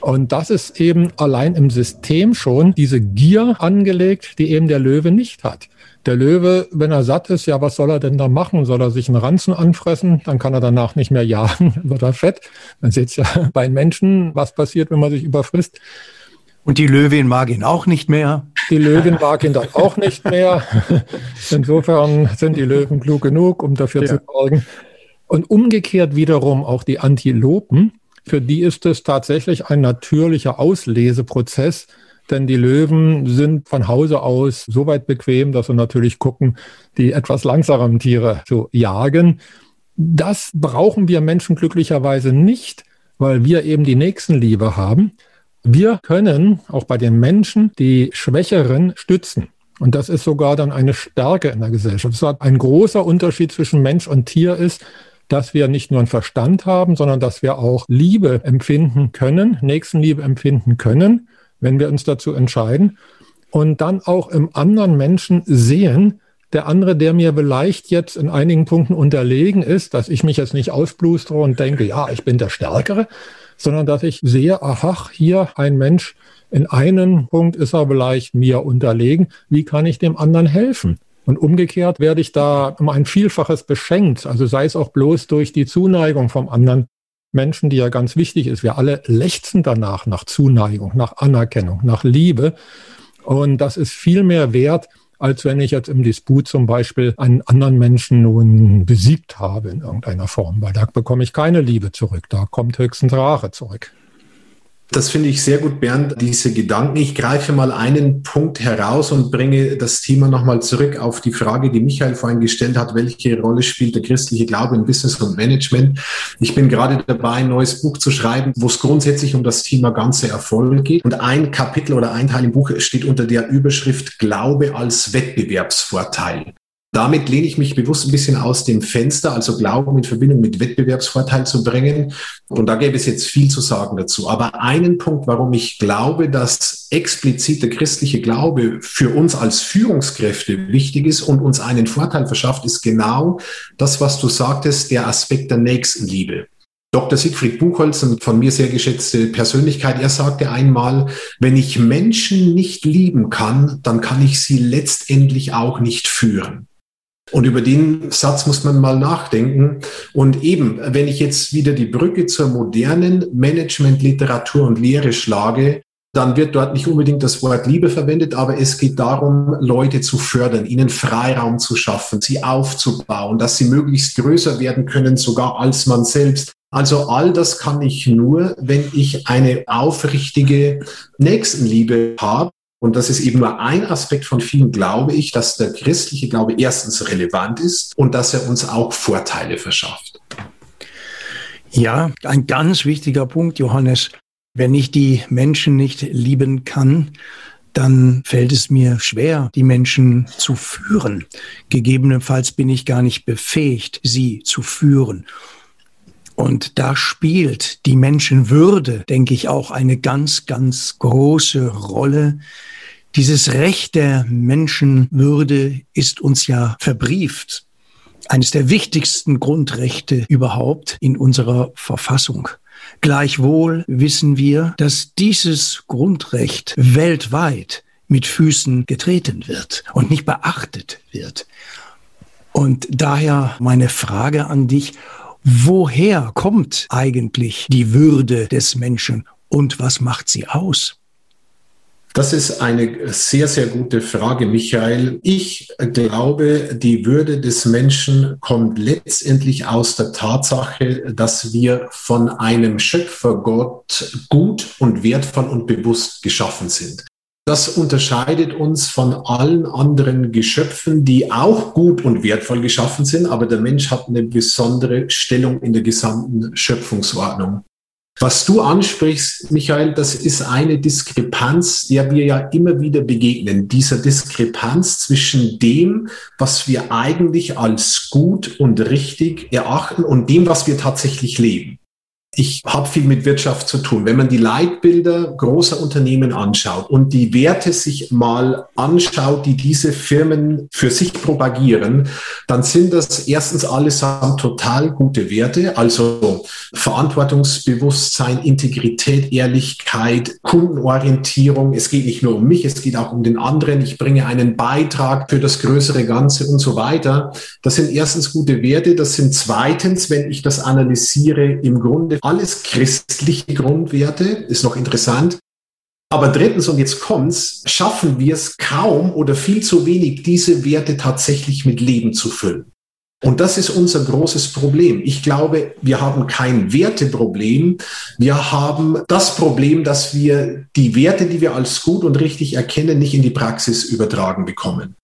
Und das ist eben allein im System schon diese Gier angelegt, die eben der Löwe nicht hat. Der Löwe, wenn er satt ist, ja, was soll er denn da machen? Soll er sich einen Ranzen anfressen? Dann kann er danach nicht mehr jagen, wird er fett. Man sieht ja bei Menschen, was passiert, wenn man sich überfrisst. Und die Löwin mag ihn auch nicht mehr. Die Löwin mag ihn dann auch nicht mehr. Insofern sind die Löwen klug genug, um dafür ja. zu sorgen. Und umgekehrt wiederum auch die Antilopen, für die ist es tatsächlich ein natürlicher Ausleseprozess, denn die Löwen sind von Hause aus so weit bequem, dass sie natürlich gucken, die etwas langsamen Tiere zu jagen. Das brauchen wir Menschen glücklicherweise nicht, weil wir eben die Nächstenliebe haben. Wir können auch bei den Menschen die Schwächeren stützen. Und das ist sogar dann eine Stärke in der Gesellschaft. Ein großer Unterschied zwischen Mensch und Tier ist, dass wir nicht nur einen Verstand haben, sondern dass wir auch Liebe empfinden können, Nächstenliebe empfinden können wenn wir uns dazu entscheiden. Und dann auch im anderen Menschen sehen, der andere, der mir vielleicht jetzt in einigen Punkten unterlegen ist, dass ich mich jetzt nicht ausblustere und denke, ja, ich bin der Stärkere, sondern dass ich sehe, aha, hier ein Mensch, in einem Punkt ist er vielleicht mir unterlegen, wie kann ich dem anderen helfen? Und umgekehrt werde ich da um ein Vielfaches beschenkt, also sei es auch bloß durch die Zuneigung vom anderen, Menschen, die ja ganz wichtig ist. Wir alle lechzen danach, nach Zuneigung, nach Anerkennung, nach Liebe. Und das ist viel mehr wert, als wenn ich jetzt im Disput zum Beispiel einen anderen Menschen nun besiegt habe in irgendeiner Form, weil da bekomme ich keine Liebe zurück, da kommt höchstens Rache zurück. Das finde ich sehr gut, Bernd, diese Gedanken. Ich greife mal einen Punkt heraus und bringe das Thema nochmal zurück auf die Frage, die Michael vorhin gestellt hat, welche Rolle spielt der christliche Glaube in Business und Management. Ich bin gerade dabei, ein neues Buch zu schreiben, wo es grundsätzlich um das Thema ganze Erfolg geht. Und ein Kapitel oder ein Teil im Buch steht unter der Überschrift Glaube als Wettbewerbsvorteil. Damit lehne ich mich bewusst ein bisschen aus dem Fenster, also Glauben in Verbindung mit Wettbewerbsvorteil zu bringen. Und da gäbe es jetzt viel zu sagen dazu. Aber einen Punkt, warum ich glaube, dass explizit der christliche Glaube für uns als Führungskräfte wichtig ist und uns einen Vorteil verschafft, ist genau das, was du sagtest, der Aspekt der Nächstenliebe. Dr. Siegfried Buchholz, eine von mir sehr geschätzte Persönlichkeit, er sagte einmal, wenn ich Menschen nicht lieben kann, dann kann ich sie letztendlich auch nicht führen. Und über den Satz muss man mal nachdenken. Und eben, wenn ich jetzt wieder die Brücke zur modernen Management-Literatur und Lehre schlage, dann wird dort nicht unbedingt das Wort Liebe verwendet, aber es geht darum, Leute zu fördern, ihnen Freiraum zu schaffen, sie aufzubauen, dass sie möglichst größer werden können, sogar als man selbst. Also all das kann ich nur, wenn ich eine aufrichtige Nächstenliebe habe und das ist eben nur ein Aspekt von vielen, glaube ich, dass der christliche Glaube erstens relevant ist und dass er uns auch Vorteile verschafft. Ja, ein ganz wichtiger Punkt, Johannes. Wenn ich die Menschen nicht lieben kann, dann fällt es mir schwer, die Menschen zu führen. Gegebenenfalls bin ich gar nicht befähigt, sie zu führen. Und da spielt die Menschenwürde, denke ich, auch eine ganz, ganz große Rolle. Dieses Recht der Menschenwürde ist uns ja verbrieft. Eines der wichtigsten Grundrechte überhaupt in unserer Verfassung. Gleichwohl wissen wir, dass dieses Grundrecht weltweit mit Füßen getreten wird und nicht beachtet wird. Und daher meine Frage an dich, woher kommt eigentlich die Würde des Menschen und was macht sie aus? Das ist eine sehr, sehr gute Frage, Michael. Ich glaube, die Würde des Menschen kommt letztendlich aus der Tatsache, dass wir von einem Schöpfergott gut und wertvoll und bewusst geschaffen sind. Das unterscheidet uns von allen anderen Geschöpfen, die auch gut und wertvoll geschaffen sind, aber der Mensch hat eine besondere Stellung in der gesamten Schöpfungsordnung. Was du ansprichst, Michael, das ist eine Diskrepanz, der wir ja immer wieder begegnen. Dieser Diskrepanz zwischen dem, was wir eigentlich als gut und richtig erachten und dem, was wir tatsächlich leben. Ich habe viel mit Wirtschaft zu tun. Wenn man die Leitbilder großer Unternehmen anschaut und die Werte sich mal anschaut, die diese Firmen für sich propagieren, dann sind das erstens allesamt total gute Werte, also Verantwortungsbewusstsein, Integrität, Ehrlichkeit, Kundenorientierung. Es geht nicht nur um mich, es geht auch um den anderen. Ich bringe einen Beitrag für das größere Ganze und so weiter. Das sind erstens gute Werte. Das sind zweitens, wenn ich das analysiere, im Grunde alles christliche Grundwerte, ist noch interessant. Aber drittens, und jetzt kommt's, schaffen wir es kaum oder viel zu wenig, diese Werte tatsächlich mit Leben zu füllen. Und das ist unser großes Problem. Ich glaube, wir haben kein Werteproblem. Wir haben das Problem, dass wir die Werte, die wir als gut und richtig erkennen, nicht in die Praxis übertragen bekommen.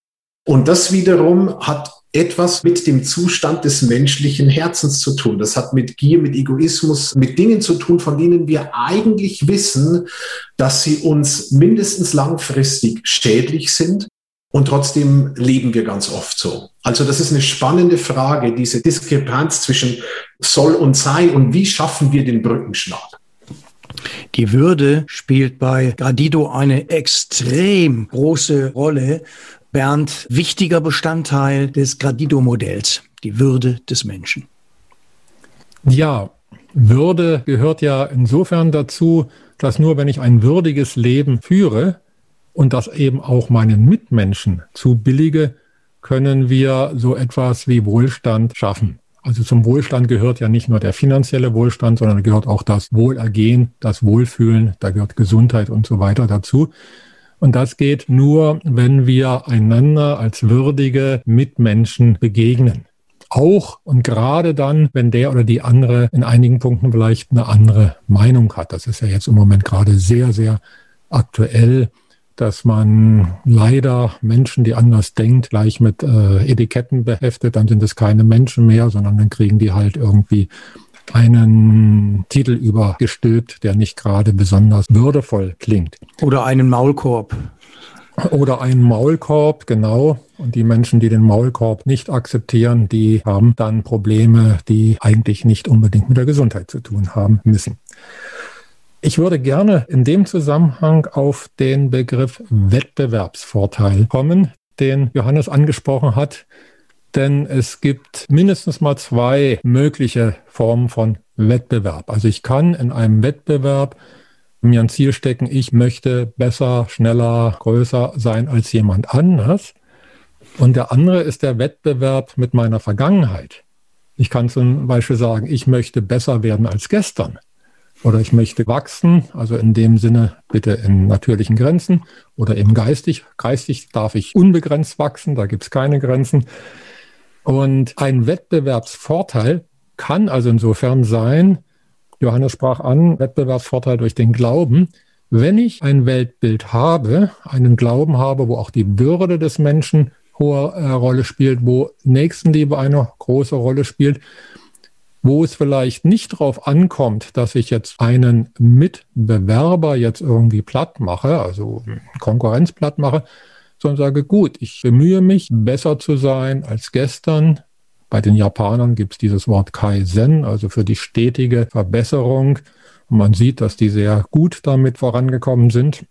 Und das wiederum hat etwas mit dem Zustand des menschlichen Herzens zu tun. Das hat mit Gier, mit Egoismus, mit Dingen zu tun, von denen wir eigentlich wissen, dass sie uns mindestens langfristig schädlich sind. Und trotzdem leben wir ganz oft so. Also das ist eine spannende Frage, diese Diskrepanz zwischen soll und sein und wie schaffen wir den Brückenschlag. Die Würde spielt bei Gradido eine extrem große Rolle. Bernd, wichtiger Bestandteil des Gradido-Modells, die Würde des Menschen. Ja, Würde gehört ja insofern dazu, dass nur wenn ich ein würdiges Leben führe und das eben auch meinen Mitmenschen zubillige, können wir so etwas wie Wohlstand schaffen. Also zum Wohlstand gehört ja nicht nur der finanzielle Wohlstand, sondern gehört auch das Wohlergehen, das Wohlfühlen, da gehört Gesundheit und so weiter dazu. Und das geht nur, wenn wir einander als würdige Mitmenschen begegnen. Auch und gerade dann, wenn der oder die andere in einigen Punkten vielleicht eine andere Meinung hat. Das ist ja jetzt im Moment gerade sehr, sehr aktuell, dass man leider Menschen, die anders denkt, gleich mit äh, Etiketten beheftet. Dann sind es keine Menschen mehr, sondern dann kriegen die halt irgendwie einen Titel übergestülpt, der nicht gerade besonders würdevoll klingt. Oder einen Maulkorb. Oder ein Maulkorb, genau. Und die Menschen, die den Maulkorb nicht akzeptieren, die haben dann Probleme, die eigentlich nicht unbedingt mit der Gesundheit zu tun haben müssen. Ich würde gerne in dem Zusammenhang auf den Begriff Wettbewerbsvorteil kommen, den Johannes angesprochen hat. Denn es gibt mindestens mal zwei mögliche Formen von Wettbewerb. Also ich kann in einem Wettbewerb mir ein Ziel stecken, ich möchte besser, schneller, größer sein als jemand anders. Und der andere ist der Wettbewerb mit meiner Vergangenheit. Ich kann zum Beispiel sagen, ich möchte besser werden als gestern. Oder ich möchte wachsen, also in dem Sinne bitte in natürlichen Grenzen oder eben geistig. Geistig darf ich unbegrenzt wachsen, da gibt es keine Grenzen. Und ein Wettbewerbsvorteil kann also insofern sein, Johannes sprach an, Wettbewerbsvorteil durch den Glauben. Wenn ich ein Weltbild habe, einen Glauben habe, wo auch die Würde des Menschen hohe äh, Rolle spielt, wo Nächstenliebe eine große Rolle spielt, wo es vielleicht nicht darauf ankommt, dass ich jetzt einen Mitbewerber jetzt irgendwie platt mache, also Konkurrenz platt mache, sondern sage, gut, ich bemühe mich, besser zu sein als gestern, bei den Japanern gibt es dieses Wort Kaizen, also für die stetige Verbesserung. Und man sieht, dass die sehr gut damit vorangekommen sind,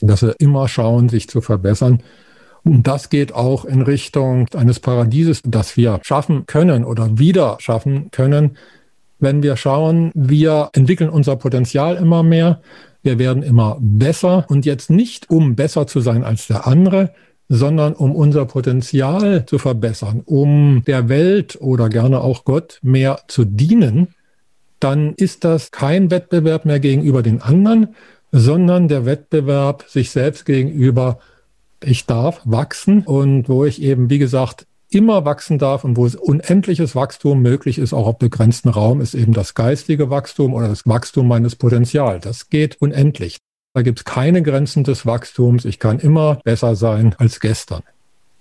dass sie immer schauen, sich zu verbessern. Und das geht auch in Richtung eines Paradieses, das wir schaffen können oder wieder schaffen können, wenn wir schauen, wir entwickeln unser Potenzial immer mehr, wir werden immer besser und jetzt nicht, um besser zu sein als der andere, sondern um unser Potenzial zu verbessern, um der Welt oder gerne auch Gott mehr zu dienen, dann ist das kein Wettbewerb mehr gegenüber den anderen, sondern der Wettbewerb sich selbst gegenüber. Ich darf wachsen und wo ich eben, wie gesagt, immer wachsen darf und wo es unendliches Wachstum möglich ist, auch auf begrenzten Raum, ist eben das geistige Wachstum oder das Wachstum meines Potenzials. Das geht unendlich. Da gibt es keine Grenzen des Wachstums. Ich kann immer besser sein als gestern.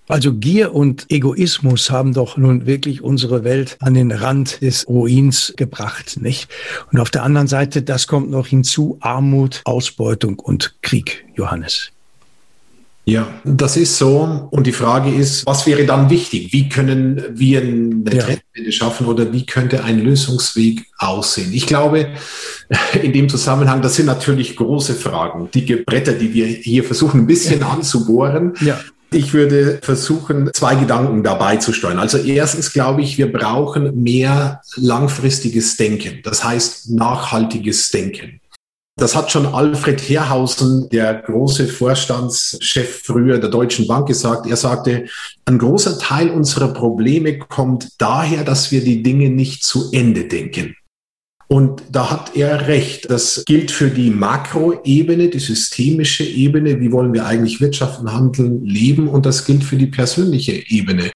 Also Gier und Egoismus haben doch nun wirklich unsere Welt an den Rand des Ruins gebracht, nicht? Und auf der anderen Seite, das kommt noch hinzu, Armut, Ausbeutung und Krieg, Johannes. Ja, das ist so. Und die Frage ist, was wäre dann wichtig? Wie können wir eine ja. Trendwende schaffen oder wie könnte ein Lösungsweg aussehen? Ich glaube, in dem Zusammenhang, das sind natürlich große Fragen, dicke Bretter, die wir hier versuchen ein bisschen ja. anzubohren. Ja. Ich würde versuchen, zwei Gedanken dabei zu steuern. Also erstens glaube ich, wir brauchen mehr langfristiges Denken. Das heißt nachhaltiges Denken. Das hat schon Alfred Herrhausen, der große Vorstandschef früher der Deutschen Bank, gesagt. Er sagte, ein großer Teil unserer Probleme kommt daher, dass wir die Dinge nicht zu Ende denken. Und da hat er recht. Das gilt für die Makroebene, die systemische Ebene. Wie wollen wir eigentlich wirtschaften, handeln, leben? Und das gilt für die persönliche Ebene.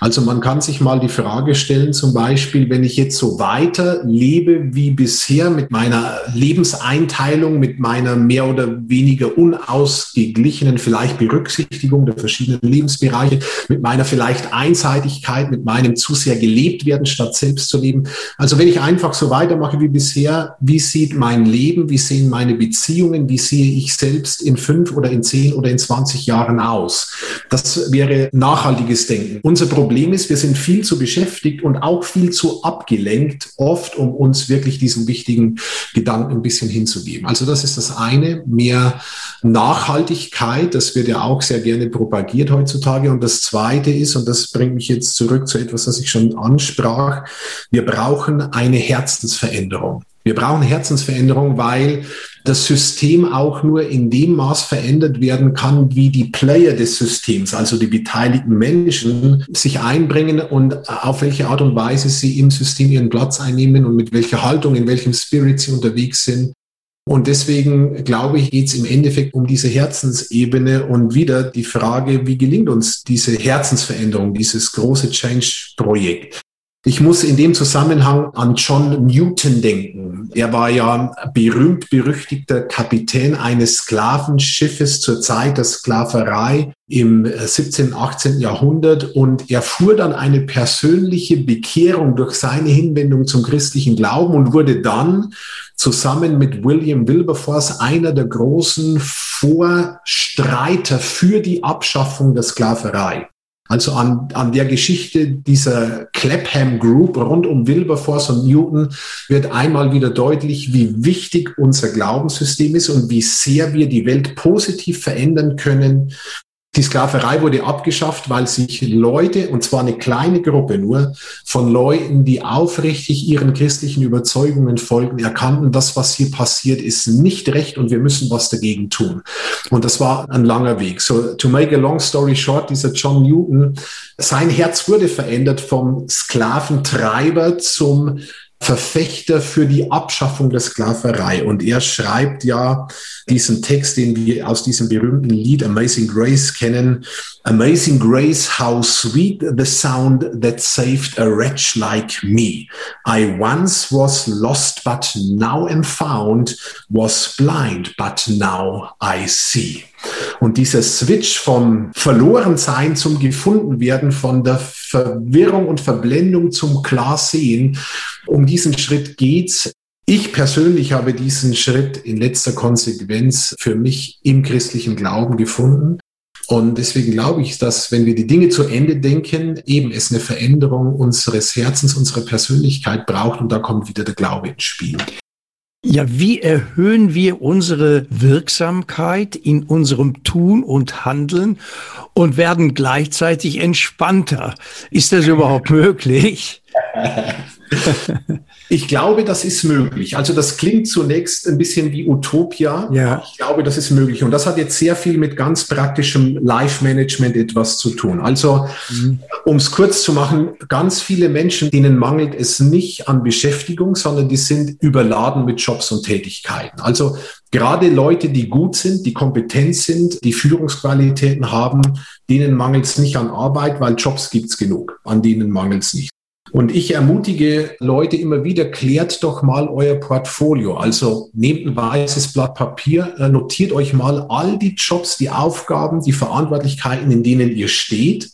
Also man kann sich mal die Frage stellen, zum Beispiel, wenn ich jetzt so weiter lebe wie bisher mit meiner Lebenseinteilung, mit meiner mehr oder weniger unausgeglichenen vielleicht Berücksichtigung der verschiedenen Lebensbereiche, mit meiner vielleicht Einseitigkeit, mit meinem zu sehr gelebt werden, statt selbst zu leben. Also wenn ich einfach so weitermache wie bisher, wie sieht mein Leben, wie sehen meine Beziehungen, wie sehe ich selbst in fünf oder in zehn oder in 20 Jahren aus? Das wäre nachhaltiges Denken. Unser Problem Problem ist, wir sind viel zu beschäftigt und auch viel zu abgelenkt, oft, um uns wirklich diesen wichtigen Gedanken ein bisschen hinzugeben. Also das ist das eine, mehr Nachhaltigkeit, das wird ja auch sehr gerne propagiert heutzutage. Und das zweite ist, und das bringt mich jetzt zurück zu etwas, was ich schon ansprach, wir brauchen eine Herzensveränderung. Wir brauchen Herzensveränderung, weil das System auch nur in dem Maß verändert werden kann, wie die Player des Systems, also die beteiligten Menschen, sich einbringen und auf welche Art und Weise sie im System ihren Platz einnehmen und mit welcher Haltung, in welchem Spirit sie unterwegs sind. Und deswegen glaube ich, geht es im Endeffekt um diese Herzensebene und wieder die Frage, wie gelingt uns diese Herzensveränderung, dieses große Change-Projekt. Ich muss in dem Zusammenhang an John Newton denken. Er war ja berühmt berüchtigter Kapitän eines Sklavenschiffes zur Zeit der Sklaverei im 17., 18. Jahrhundert und er fuhr dann eine persönliche Bekehrung durch seine Hinwendung zum christlichen Glauben und wurde dann zusammen mit William Wilberforce einer der großen Vorstreiter für die Abschaffung der Sklaverei. Also an, an der Geschichte dieser Clapham Group rund um Wilberforce und Newton wird einmal wieder deutlich, wie wichtig unser Glaubenssystem ist und wie sehr wir die Welt positiv verändern können, die Sklaverei wurde abgeschafft, weil sich Leute, und zwar eine kleine Gruppe nur, von Leuten, die aufrichtig ihren christlichen Überzeugungen folgen, erkannten, das, was hier passiert, ist nicht recht und wir müssen was dagegen tun. Und das war ein langer Weg. So, to make a long story short, dieser John Newton, sein Herz wurde verändert vom Sklaventreiber zum Verfechter für die Abschaffung der Sklaverei. Und er schreibt ja diesen Text, den wir aus diesem berühmten Lied Amazing Grace kennen. Amazing Grace, how sweet the sound that saved a wretch like me. I once was lost, but now am found, was blind, but now I see. Und dieser Switch vom Verlorensein zum Gefundenwerden, von der Verwirrung und Verblendung zum Klarsehen, um diesen Schritt geht's. Ich persönlich habe diesen Schritt in letzter Konsequenz für mich im christlichen Glauben gefunden. Und deswegen glaube ich, dass wenn wir die Dinge zu Ende denken, eben es eine Veränderung unseres Herzens, unserer Persönlichkeit braucht und da kommt wieder der Glaube ins Spiel. Ja, wie erhöhen wir unsere Wirksamkeit in unserem Tun und Handeln und werden gleichzeitig entspannter? Ist das überhaupt möglich? Ich glaube, das ist möglich. Also das klingt zunächst ein bisschen wie Utopia. Ja. Ich glaube, das ist möglich. Und das hat jetzt sehr viel mit ganz praktischem Life-Management etwas zu tun. Also, mhm. um es kurz zu machen, ganz viele Menschen, denen mangelt es nicht an Beschäftigung, sondern die sind überladen mit Jobs und Tätigkeiten. Also gerade Leute, die gut sind, die kompetent sind, die Führungsqualitäten haben, denen mangelt es nicht an Arbeit, weil Jobs gibt's genug. An denen mangelt es nicht. Und ich ermutige Leute immer wieder, klärt doch mal euer Portfolio. Also nehmt ein weißes Blatt Papier, äh, notiert euch mal all die Jobs, die Aufgaben, die Verantwortlichkeiten, in denen ihr steht.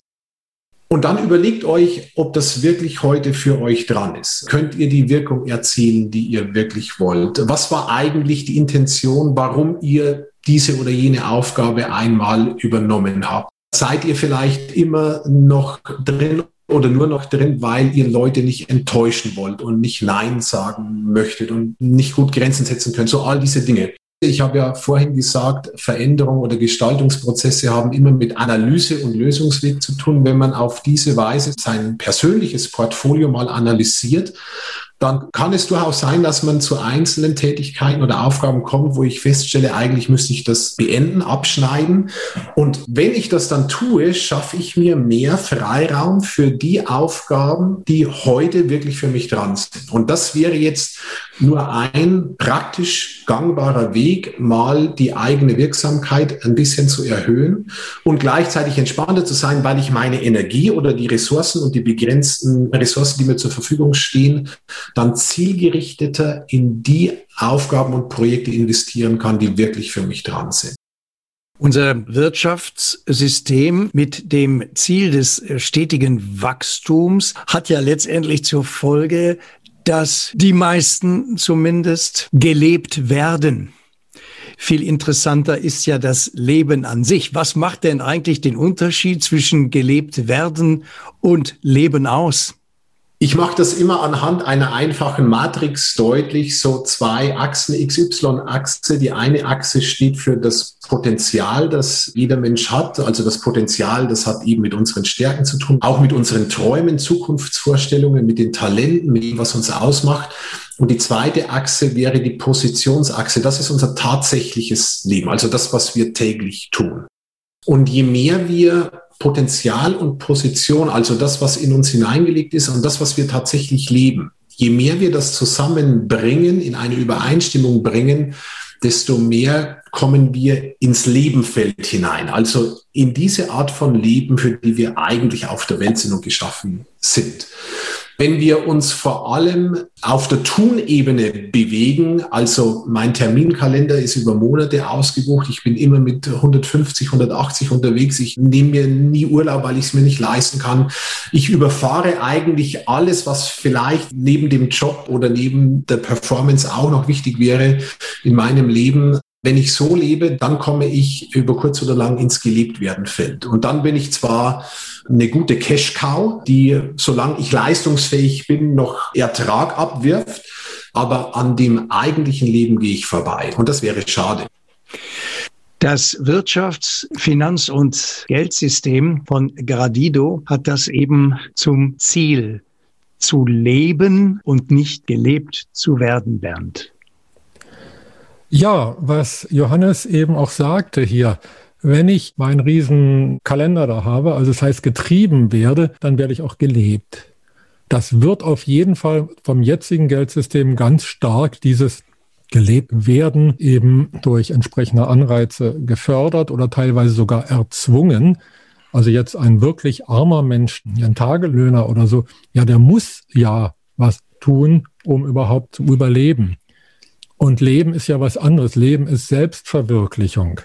Und dann überlegt euch, ob das wirklich heute für euch dran ist. Könnt ihr die Wirkung erzielen, die ihr wirklich wollt? Was war eigentlich die Intention, warum ihr diese oder jene Aufgabe einmal übernommen habt? Seid ihr vielleicht immer noch drin oder nur noch drin, weil ihr Leute nicht enttäuschen wollt und nicht Nein sagen möchtet und nicht gut Grenzen setzen könnt. So all diese Dinge. Ich habe ja vorhin gesagt, Veränderung oder Gestaltungsprozesse haben immer mit Analyse und Lösungsweg zu tun. Wenn man auf diese Weise sein persönliches Portfolio mal analysiert dann kann es durchaus sein, dass man zu einzelnen Tätigkeiten oder Aufgaben kommt, wo ich feststelle, eigentlich müsste ich das beenden, abschneiden. Und wenn ich das dann tue, schaffe ich mir mehr Freiraum für die Aufgaben, die heute wirklich für mich dran sind. Und das wäre jetzt nur ein praktisch gangbarer Weg, mal die eigene Wirksamkeit ein bisschen zu erhöhen und gleichzeitig entspannter zu sein, weil ich meine Energie oder die Ressourcen und die begrenzten Ressourcen, die mir zur Verfügung stehen, dann zielgerichteter in die Aufgaben und Projekte investieren kann, die wirklich für mich dran sind. Unser Wirtschaftssystem mit dem Ziel des stetigen Wachstums hat ja letztendlich zur Folge, dass die meisten zumindest gelebt werden. Viel interessanter ist ja das Leben an sich. Was macht denn eigentlich den Unterschied zwischen gelebt werden und Leben aus? Ich mache das immer anhand einer einfachen Matrix deutlich, so zwei Achsen, XY-Achse. Die eine Achse steht für das Potenzial, das jeder Mensch hat. Also das Potenzial, das hat eben mit unseren Stärken zu tun, auch mit unseren Träumen, Zukunftsvorstellungen, mit den Talenten, mit dem, was uns ausmacht. Und die zweite Achse wäre die Positionsachse. Das ist unser tatsächliches Leben, also das, was wir täglich tun. Und je mehr wir Potenzial und Position, also das, was in uns hineingelegt ist und das, was wir tatsächlich leben. Je mehr wir das zusammenbringen, in eine Übereinstimmung bringen, desto mehr kommen wir ins Lebenfeld hinein. Also in diese Art von Leben, für die wir eigentlich auf der Welt sind und geschaffen sind. Wenn wir uns vor allem auf der Tunebene bewegen, also mein Terminkalender ist über Monate ausgebucht, ich bin immer mit 150, 180 unterwegs, ich nehme mir nie Urlaub, weil ich es mir nicht leisten kann. Ich überfahre eigentlich alles, was vielleicht neben dem Job oder neben der Performance auch noch wichtig wäre in meinem Leben wenn ich so lebe, dann komme ich über kurz oder lang ins Gelebt-werden-Feld. Und dann bin ich zwar eine gute Cash-Cow, die, solange ich leistungsfähig bin, noch Ertrag abwirft, aber an dem eigentlichen Leben gehe ich vorbei. Und das wäre schade. Das Wirtschafts-, Finanz- und Geldsystem von Gradido hat das eben zum Ziel, zu leben und nicht gelebt zu werden, Bernd. Ja, was Johannes eben auch sagte hier, wenn ich meinen riesen Kalender da habe, also das heißt getrieben werde, dann werde ich auch gelebt. Das wird auf jeden Fall vom jetzigen Geldsystem ganz stark dieses gelebt werden eben durch entsprechende Anreize gefördert oder teilweise sogar erzwungen. Also jetzt ein wirklich armer Mensch, ein Tagelöhner oder so, ja, der muss ja was tun, um überhaupt zu überleben. Und Leben ist ja was anderes. Leben ist Selbstverwirklichung.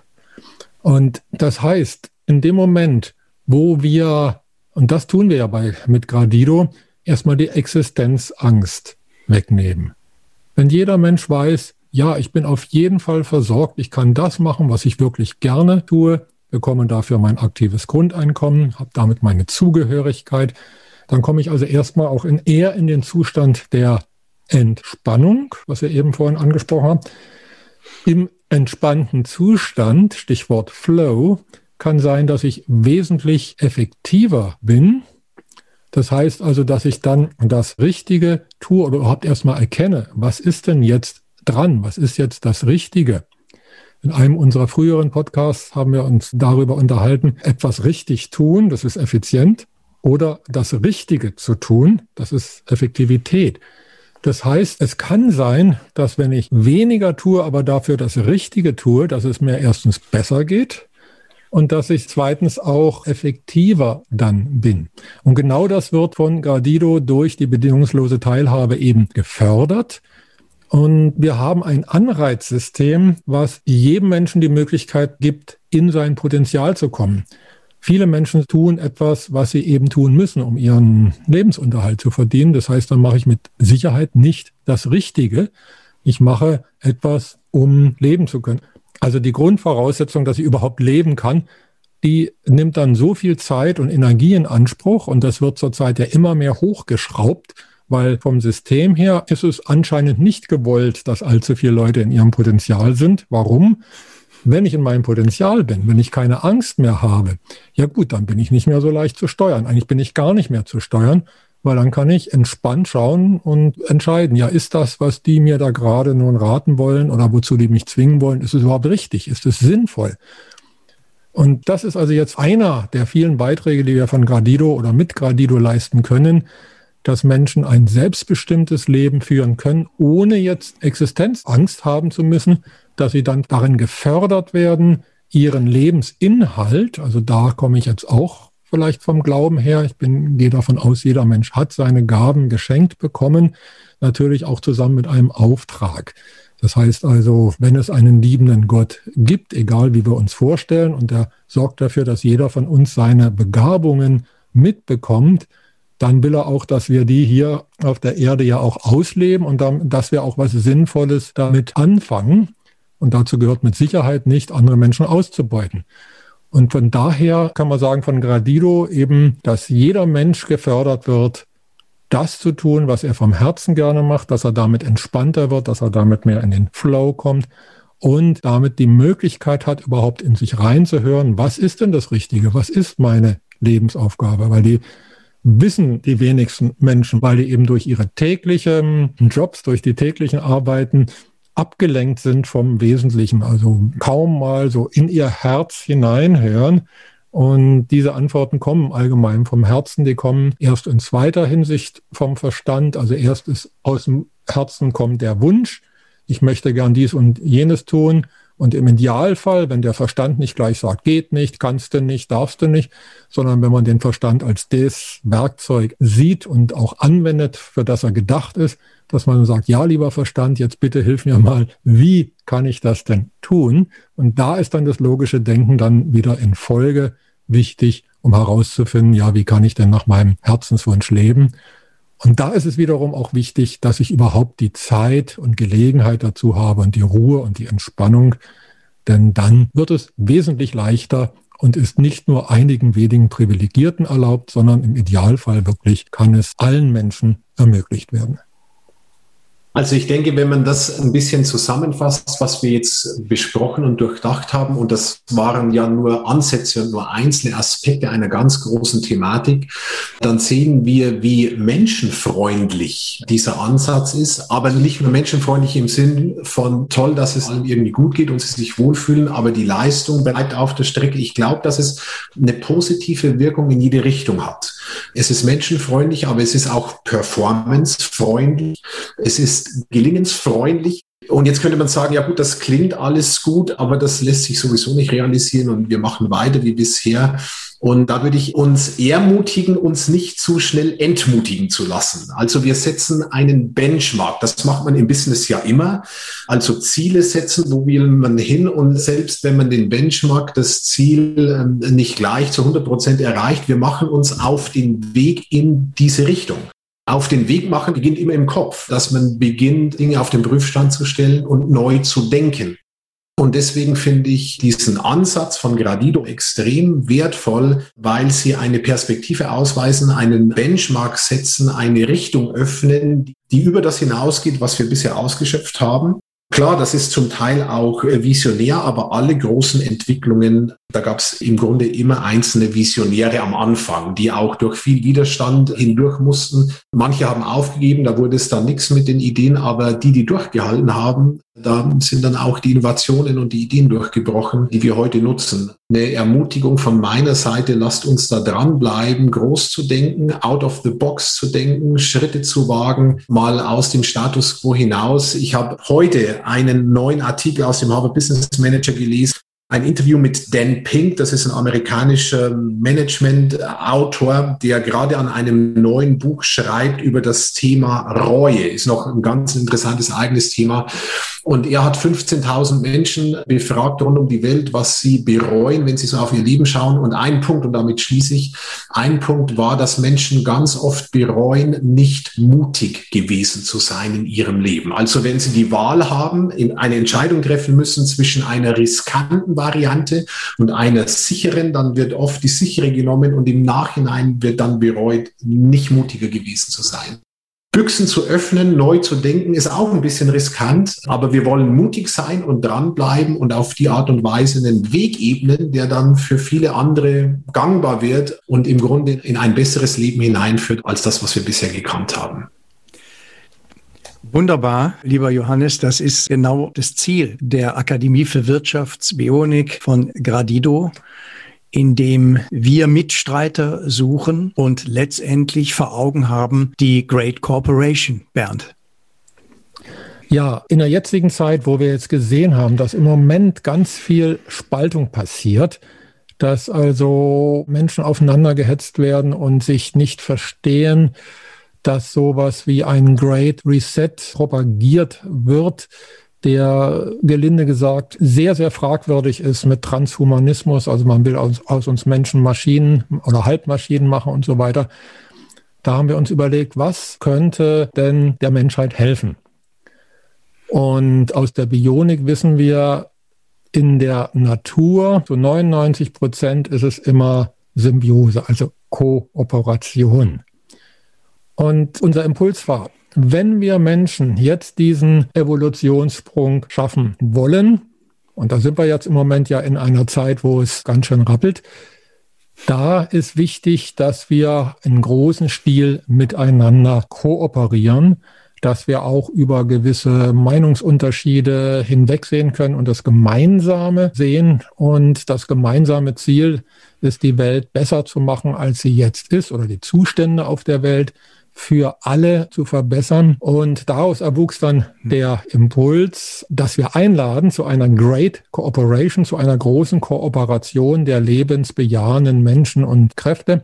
Und das heißt, in dem Moment, wo wir, und das tun wir ja bei, mit Gradido, erstmal die Existenzangst wegnehmen. Wenn jeder Mensch weiß, ja, ich bin auf jeden Fall versorgt, ich kann das machen, was ich wirklich gerne tue, bekomme dafür mein aktives Grundeinkommen, habe damit meine Zugehörigkeit, dann komme ich also erstmal auch in, eher in den Zustand der Entspannung, was wir eben vorhin angesprochen haben. Im entspannten Zustand, Stichwort Flow, kann sein, dass ich wesentlich effektiver bin. Das heißt also, dass ich dann das Richtige tue oder überhaupt erstmal erkenne, was ist denn jetzt dran? Was ist jetzt das Richtige? In einem unserer früheren Podcasts haben wir uns darüber unterhalten, etwas richtig tun, das ist effizient, oder das Richtige zu tun, das ist Effektivität. Das heißt, es kann sein, dass wenn ich weniger tue, aber dafür das Richtige tue, dass es mir erstens besser geht und dass ich zweitens auch effektiver dann bin. Und genau das wird von Gradido durch die bedingungslose Teilhabe eben gefördert. Und wir haben ein Anreizsystem, was jedem Menschen die Möglichkeit gibt, in sein Potenzial zu kommen. Viele Menschen tun etwas, was sie eben tun müssen, um ihren Lebensunterhalt zu verdienen. Das heißt, dann mache ich mit Sicherheit nicht das Richtige. Ich mache etwas, um leben zu können. Also die Grundvoraussetzung, dass ich überhaupt leben kann, die nimmt dann so viel Zeit und Energie in Anspruch und das wird zurzeit ja immer mehr hochgeschraubt, weil vom System her ist es anscheinend nicht gewollt, dass allzu viele Leute in ihrem Potenzial sind. Warum? Wenn ich in meinem Potenzial bin, wenn ich keine Angst mehr habe, ja gut, dann bin ich nicht mehr so leicht zu steuern. Eigentlich bin ich gar nicht mehr zu steuern, weil dann kann ich entspannt schauen und entscheiden, ja, ist das, was die mir da gerade nun raten wollen oder wozu die mich zwingen wollen, ist es überhaupt richtig? Ist es sinnvoll? Und das ist also jetzt einer der vielen Beiträge, die wir von Gradido oder mit Gradido leisten können, dass Menschen ein selbstbestimmtes Leben führen können, ohne jetzt Existenzangst haben zu müssen, dass sie dann darin gefördert werden, ihren Lebensinhalt, also da komme ich jetzt auch vielleicht vom Glauben her, ich bin, gehe davon aus, jeder Mensch hat seine Gaben geschenkt bekommen, natürlich auch zusammen mit einem Auftrag. Das heißt also, wenn es einen liebenden Gott gibt, egal wie wir uns vorstellen, und er sorgt dafür, dass jeder von uns seine Begabungen mitbekommt, dann will er auch, dass wir die hier auf der Erde ja auch ausleben und dann, dass wir auch was Sinnvolles damit anfangen. Und dazu gehört mit Sicherheit nicht, andere Menschen auszubeuten. Und von daher kann man sagen von Gradido eben, dass jeder Mensch gefördert wird, das zu tun, was er vom Herzen gerne macht, dass er damit entspannter wird, dass er damit mehr in den Flow kommt und damit die Möglichkeit hat, überhaupt in sich reinzuhören, was ist denn das Richtige, was ist meine Lebensaufgabe, weil die wissen die wenigsten Menschen, weil die eben durch ihre täglichen Jobs, durch die täglichen Arbeiten abgelenkt sind vom Wesentlichen, also kaum mal so in ihr Herz hineinhören. Und diese Antworten kommen allgemein vom Herzen, die kommen erst in zweiter Hinsicht vom Verstand. Also erst ist aus dem Herzen kommt der Wunsch, ich möchte gern dies und jenes tun. Und im Idealfall, wenn der Verstand nicht gleich sagt, geht nicht, kannst du nicht, darfst du nicht, sondern wenn man den Verstand als das Werkzeug sieht und auch anwendet, für das er gedacht ist, dass man sagt, ja, lieber Verstand, jetzt bitte hilf mir mal, wie kann ich das denn tun? Und da ist dann das logische Denken dann wieder in Folge wichtig, um herauszufinden, ja, wie kann ich denn nach meinem Herzenswunsch leben? Und da ist es wiederum auch wichtig, dass ich überhaupt die Zeit und Gelegenheit dazu habe und die Ruhe und die Entspannung, denn dann wird es wesentlich leichter und ist nicht nur einigen wenigen Privilegierten erlaubt, sondern im Idealfall wirklich kann es allen Menschen ermöglicht werden. Also ich denke, wenn man das ein bisschen zusammenfasst, was wir jetzt besprochen und durchdacht haben, und das waren ja nur Ansätze und nur einzelne Aspekte einer ganz großen Thematik, dann sehen wir, wie menschenfreundlich dieser Ansatz ist, aber nicht nur menschenfreundlich im Sinn von toll, dass es allen irgendwie gut geht und sie sich wohlfühlen, aber die Leistung bleibt auf der Strecke. Ich glaube, dass es eine positive Wirkung in jede Richtung hat. Es ist menschenfreundlich, aber es ist auch performancefreundlich. Es ist gelingensfreundlich. Und jetzt könnte man sagen, ja gut, das klingt alles gut, aber das lässt sich sowieso nicht realisieren und wir machen weiter wie bisher. Und da würde ich uns ermutigen, uns nicht zu schnell entmutigen zu lassen. Also wir setzen einen Benchmark. Das macht man im Business ja immer. Also Ziele setzen, wo will man hin? Und selbst wenn man den Benchmark, das Ziel ähm, nicht gleich zu 100 Prozent erreicht, wir machen uns auf den Weg in diese Richtung auf den Weg machen beginnt immer im Kopf, dass man beginnt, Dinge auf den Prüfstand zu stellen und neu zu denken. Und deswegen finde ich diesen Ansatz von Gradido extrem wertvoll, weil sie eine Perspektive ausweisen, einen Benchmark setzen, eine Richtung öffnen, die über das hinausgeht, was wir bisher ausgeschöpft haben. Klar, das ist zum Teil auch äh, visionär, aber alle großen Entwicklungen, da gab es im Grunde immer einzelne Visionäre am Anfang, die auch durch viel Widerstand hindurch mussten. Manche haben aufgegeben, da wurde es dann nichts mit den Ideen, aber die, die durchgehalten haben, da sind dann auch die Innovationen und die Ideen durchgebrochen, die wir heute nutzen. Eine Ermutigung von meiner Seite, lasst uns da dranbleiben, groß zu denken, out of the box zu denken, Schritte zu wagen, mal aus dem Status quo hinaus. Ich habe heute einen neuen Artikel aus dem Harvard Business Manager gelesen, ein Interview mit Dan Pink, das ist ein amerikanischer Management-Autor, der gerade an einem neuen Buch schreibt über das Thema Reue. Ist noch ein ganz interessantes eigenes Thema. Und er hat 15.000 Menschen befragt rund um die Welt, was sie bereuen, wenn sie so auf ihr Leben schauen. Und ein Punkt, und damit schließe ich, ein Punkt war, dass Menschen ganz oft bereuen, nicht mutig gewesen zu sein in ihrem Leben. Also wenn sie die Wahl haben, eine Entscheidung treffen müssen zwischen einer riskanten Variante und einer sicheren, dann wird oft die sichere genommen und im Nachhinein wird dann bereut, nicht mutiger gewesen zu sein. Büchsen zu öffnen, neu zu denken, ist auch ein bisschen riskant, aber wir wollen mutig sein und dranbleiben und auf die Art und Weise einen Weg ebnen, der dann für viele andere gangbar wird und im Grunde in ein besseres Leben hineinführt als das, was wir bisher gekannt haben. Wunderbar, lieber Johannes, das ist genau das Ziel der Akademie für Wirtschaftsbionik von Gradido in dem wir Mitstreiter suchen und letztendlich vor Augen haben die Great Corporation, Bernd. Ja, in der jetzigen Zeit, wo wir jetzt gesehen haben, dass im Moment ganz viel Spaltung passiert, dass also Menschen aufeinander gehetzt werden und sich nicht verstehen, dass sowas wie ein Great Reset propagiert wird, der gelinde gesagt sehr, sehr fragwürdig ist mit Transhumanismus. Also man will aus, aus uns Menschen Maschinen oder Halbmaschinen machen und so weiter. Da haben wir uns überlegt, was könnte denn der Menschheit helfen? Und aus der Bionik wissen wir, in der Natur, zu 99 Prozent ist es immer Symbiose, also Kooperation. Und unser Impuls war, wenn wir Menschen jetzt diesen Evolutionssprung schaffen wollen, und da sind wir jetzt im Moment ja in einer Zeit, wo es ganz schön rappelt, da ist wichtig, dass wir in großen Stil miteinander kooperieren, dass wir auch über gewisse Meinungsunterschiede hinwegsehen können und das Gemeinsame sehen. Und das gemeinsame Ziel ist, die Welt besser zu machen, als sie jetzt ist oder die Zustände auf der Welt für alle zu verbessern. Und daraus erwuchs dann der Impuls, dass wir einladen zu einer Great Cooperation, zu einer großen Kooperation der lebensbejahenden Menschen und Kräfte.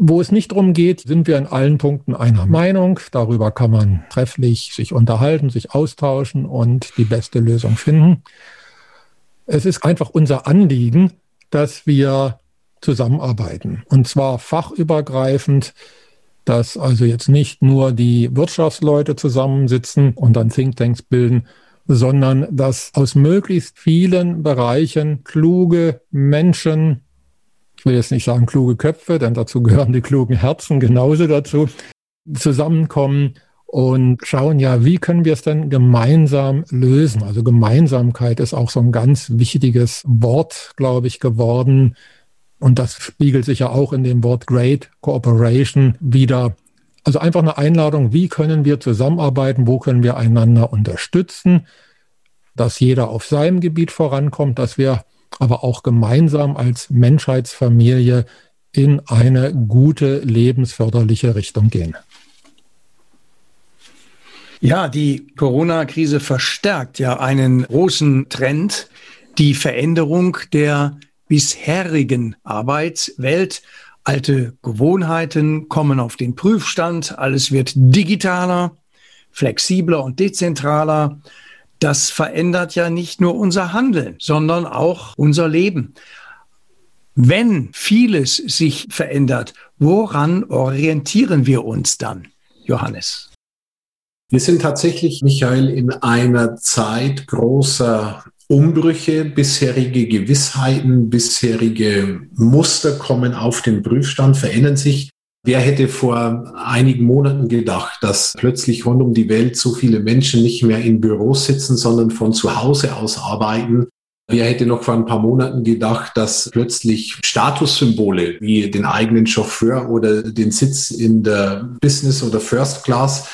Wo es nicht darum geht, sind wir in allen Punkten einer Meinung. Darüber kann man trefflich sich unterhalten, sich austauschen und die beste Lösung finden. Es ist einfach unser Anliegen, dass wir zusammenarbeiten. Und zwar fachübergreifend, dass also jetzt nicht nur die Wirtschaftsleute zusammensitzen und dann Thinktanks bilden, sondern dass aus möglichst vielen Bereichen kluge Menschen, ich will jetzt nicht sagen kluge Köpfe, denn dazu gehören die klugen Herzen genauso dazu, zusammenkommen und schauen ja, wie können wir es denn gemeinsam lösen? Also Gemeinsamkeit ist auch so ein ganz wichtiges Wort, glaube ich, geworden. Und das spiegelt sich ja auch in dem Wort Great Cooperation wieder. Also einfach eine Einladung, wie können wir zusammenarbeiten, wo können wir einander unterstützen, dass jeder auf seinem Gebiet vorankommt, dass wir aber auch gemeinsam als Menschheitsfamilie in eine gute, lebensförderliche Richtung gehen. Ja, die Corona-Krise verstärkt ja einen großen Trend, die Veränderung der bisherigen Arbeitswelt. Alte Gewohnheiten kommen auf den Prüfstand, alles wird digitaler, flexibler und dezentraler. Das verändert ja nicht nur unser Handeln, sondern auch unser Leben. Wenn vieles sich verändert, woran orientieren wir uns dann, Johannes? Wir sind tatsächlich, Michael, in einer Zeit großer Umbrüche, bisherige Gewissheiten, bisherige Muster kommen auf den Prüfstand, verändern sich. Wer hätte vor einigen Monaten gedacht, dass plötzlich rund um die Welt so viele Menschen nicht mehr in Büros sitzen, sondern von zu Hause aus arbeiten? Wer hätte noch vor ein paar Monaten gedacht, dass plötzlich Statussymbole wie den eigenen Chauffeur oder den Sitz in der Business oder First Class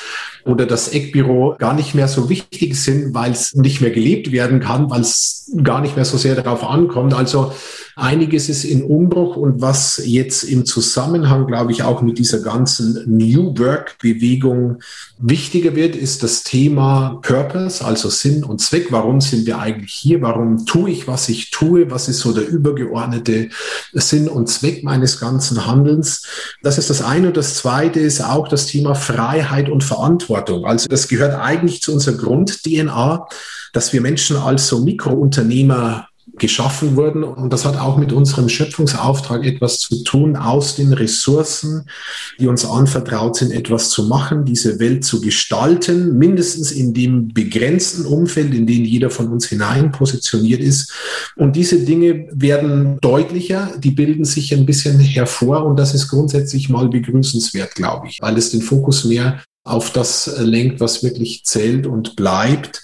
oder das Eckbüro gar nicht mehr so wichtig sind, weil es nicht mehr gelebt werden kann, weil es gar nicht mehr so sehr darauf ankommt. Also einiges ist in Umbruch und was jetzt im Zusammenhang, glaube ich, auch mit dieser ganzen New Work Bewegung wichtiger wird, ist das Thema Purpose, also Sinn und Zweck. Warum sind wir eigentlich hier? Warum tue ich, was ich tue? Was ist so der übergeordnete Sinn und Zweck meines ganzen Handelns? Das ist das eine. Und das zweite ist auch das Thema Freiheit und Verantwortung. Also das gehört eigentlich zu unserer Grund-DNA, dass wir Menschen als so Mikrounternehmer geschaffen wurden. Und das hat auch mit unserem Schöpfungsauftrag etwas zu tun, aus den Ressourcen, die uns anvertraut sind, etwas zu machen, diese Welt zu gestalten, mindestens in dem begrenzten Umfeld, in dem jeder von uns hinein positioniert ist. Und diese Dinge werden deutlicher, die bilden sich ein bisschen hervor und das ist grundsätzlich mal begrüßenswert, glaube ich, weil es den Fokus mehr auf das lenkt, was wirklich zählt und bleibt.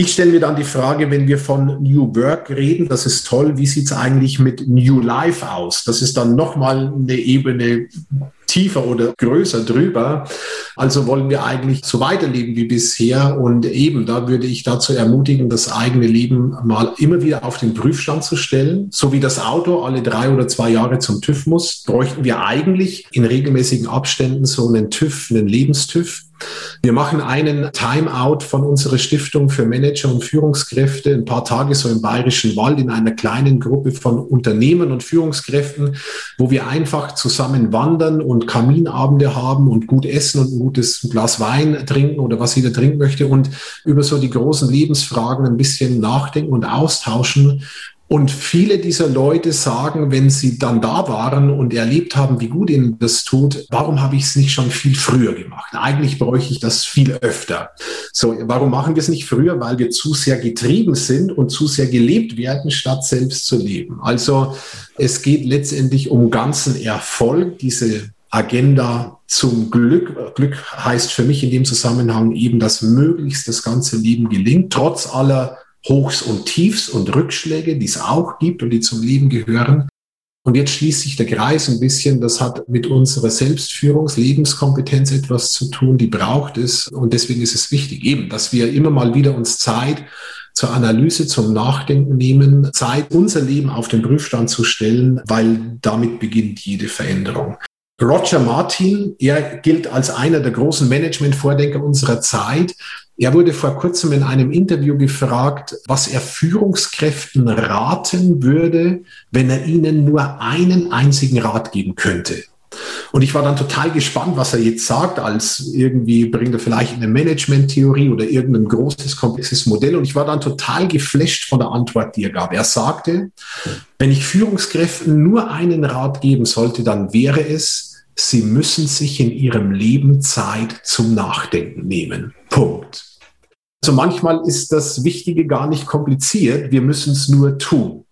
Ich stelle mir dann die Frage, wenn wir von New Work reden, das ist toll, wie sieht es eigentlich mit New Life aus? Das ist dann nochmal eine Ebene tiefer oder größer drüber. Also wollen wir eigentlich so weiterleben wie bisher. Und eben da würde ich dazu ermutigen, das eigene Leben mal immer wieder auf den Prüfstand zu stellen. So wie das Auto alle drei oder zwei Jahre zum TÜV muss, bräuchten wir eigentlich in regelmäßigen Abständen so einen TÜV, einen Lebenstüv wir machen einen Timeout von unserer Stiftung für Manager und Führungskräfte, ein paar Tage so im Bayerischen Wald in einer kleinen Gruppe von Unternehmen und Führungskräften, wo wir einfach zusammen wandern und Kaminabende haben und gut essen und ein gutes Glas Wein trinken oder was jeder trinken möchte und über so die großen Lebensfragen ein bisschen nachdenken und austauschen und viele dieser Leute sagen, wenn sie dann da waren und erlebt haben, wie gut ihnen das tut, warum habe ich es nicht schon viel früher gemacht? Eigentlich bräuchte ich das viel öfter. So, warum machen wir es nicht früher? Weil wir zu sehr getrieben sind und zu sehr gelebt werden, statt selbst zu leben. Also es geht letztendlich um ganzen Erfolg, diese Agenda zum Glück. Glück heißt für mich in dem Zusammenhang eben, dass möglichst das ganze Leben gelingt, trotz aller Hochs und Tiefs und Rückschläge, die es auch gibt und die zum Leben gehören. Und jetzt schließt sich der Kreis ein bisschen. Das hat mit unserer Selbstführungs-, Lebenskompetenz etwas zu tun. Die braucht es. Und deswegen ist es wichtig eben, dass wir immer mal wieder uns Zeit zur Analyse, zum Nachdenken nehmen, Zeit, unser Leben auf den Prüfstand zu stellen, weil damit beginnt jede Veränderung. Roger Martin, er gilt als einer der großen Management-Vordenker unserer Zeit. Er wurde vor kurzem in einem Interview gefragt, was er Führungskräften raten würde, wenn er ihnen nur einen einzigen Rat geben könnte. Und ich war dann total gespannt, was er jetzt sagt, als irgendwie bringt er vielleicht eine Management-Theorie oder irgendein großes, komplexes Modell. Und ich war dann total geflasht von der Antwort, die er gab. Er sagte, wenn ich Führungskräften nur einen Rat geben sollte, dann wäre es, sie müssen sich in ihrem Leben Zeit zum Nachdenken nehmen. Punkt. Also manchmal ist das Wichtige gar nicht kompliziert, wir müssen es nur tun.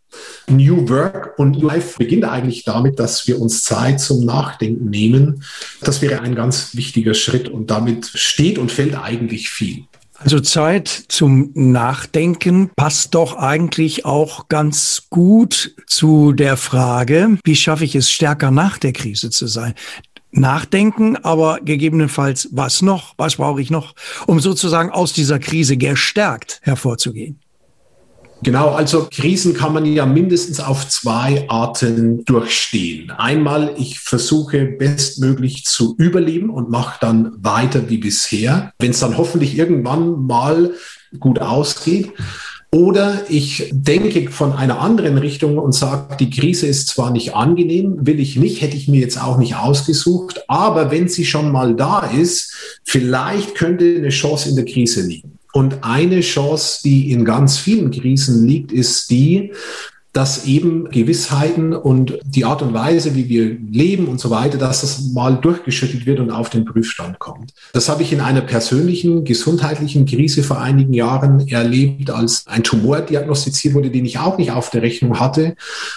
New Work und Life beginnt eigentlich damit, dass wir uns Zeit zum Nachdenken nehmen. Das wäre ein ganz wichtiger Schritt und damit steht und fällt eigentlich viel. Also Zeit zum Nachdenken passt doch eigentlich auch ganz gut zu der Frage, wie schaffe ich es stärker nach der Krise zu sein? Nachdenken, aber gegebenenfalls was noch, was brauche ich noch, um sozusagen aus dieser Krise gestärkt hervorzugehen? Genau, also Krisen kann man ja mindestens auf zwei Arten durchstehen. Einmal, ich versuche bestmöglich zu überleben und mache dann weiter wie bisher, wenn es dann hoffentlich irgendwann mal gut ausgeht. Oder ich denke von einer anderen Richtung und sage, die Krise ist zwar nicht angenehm, will ich nicht, hätte ich mir jetzt auch nicht ausgesucht, aber wenn sie schon mal da ist, vielleicht könnte eine Chance in der Krise liegen. Und eine Chance, die in ganz vielen Krisen liegt, ist die, dass eben Gewissheiten und die Art und Weise, wie wir leben und so weiter, dass das mal durchgeschüttelt wird und auf den Prüfstand kommt. Das habe ich in einer persönlichen gesundheitlichen Krise vor einigen Jahren erlebt, als ein Tumor diagnostiziert wurde, den ich auch nicht auf der Rechnung hatte.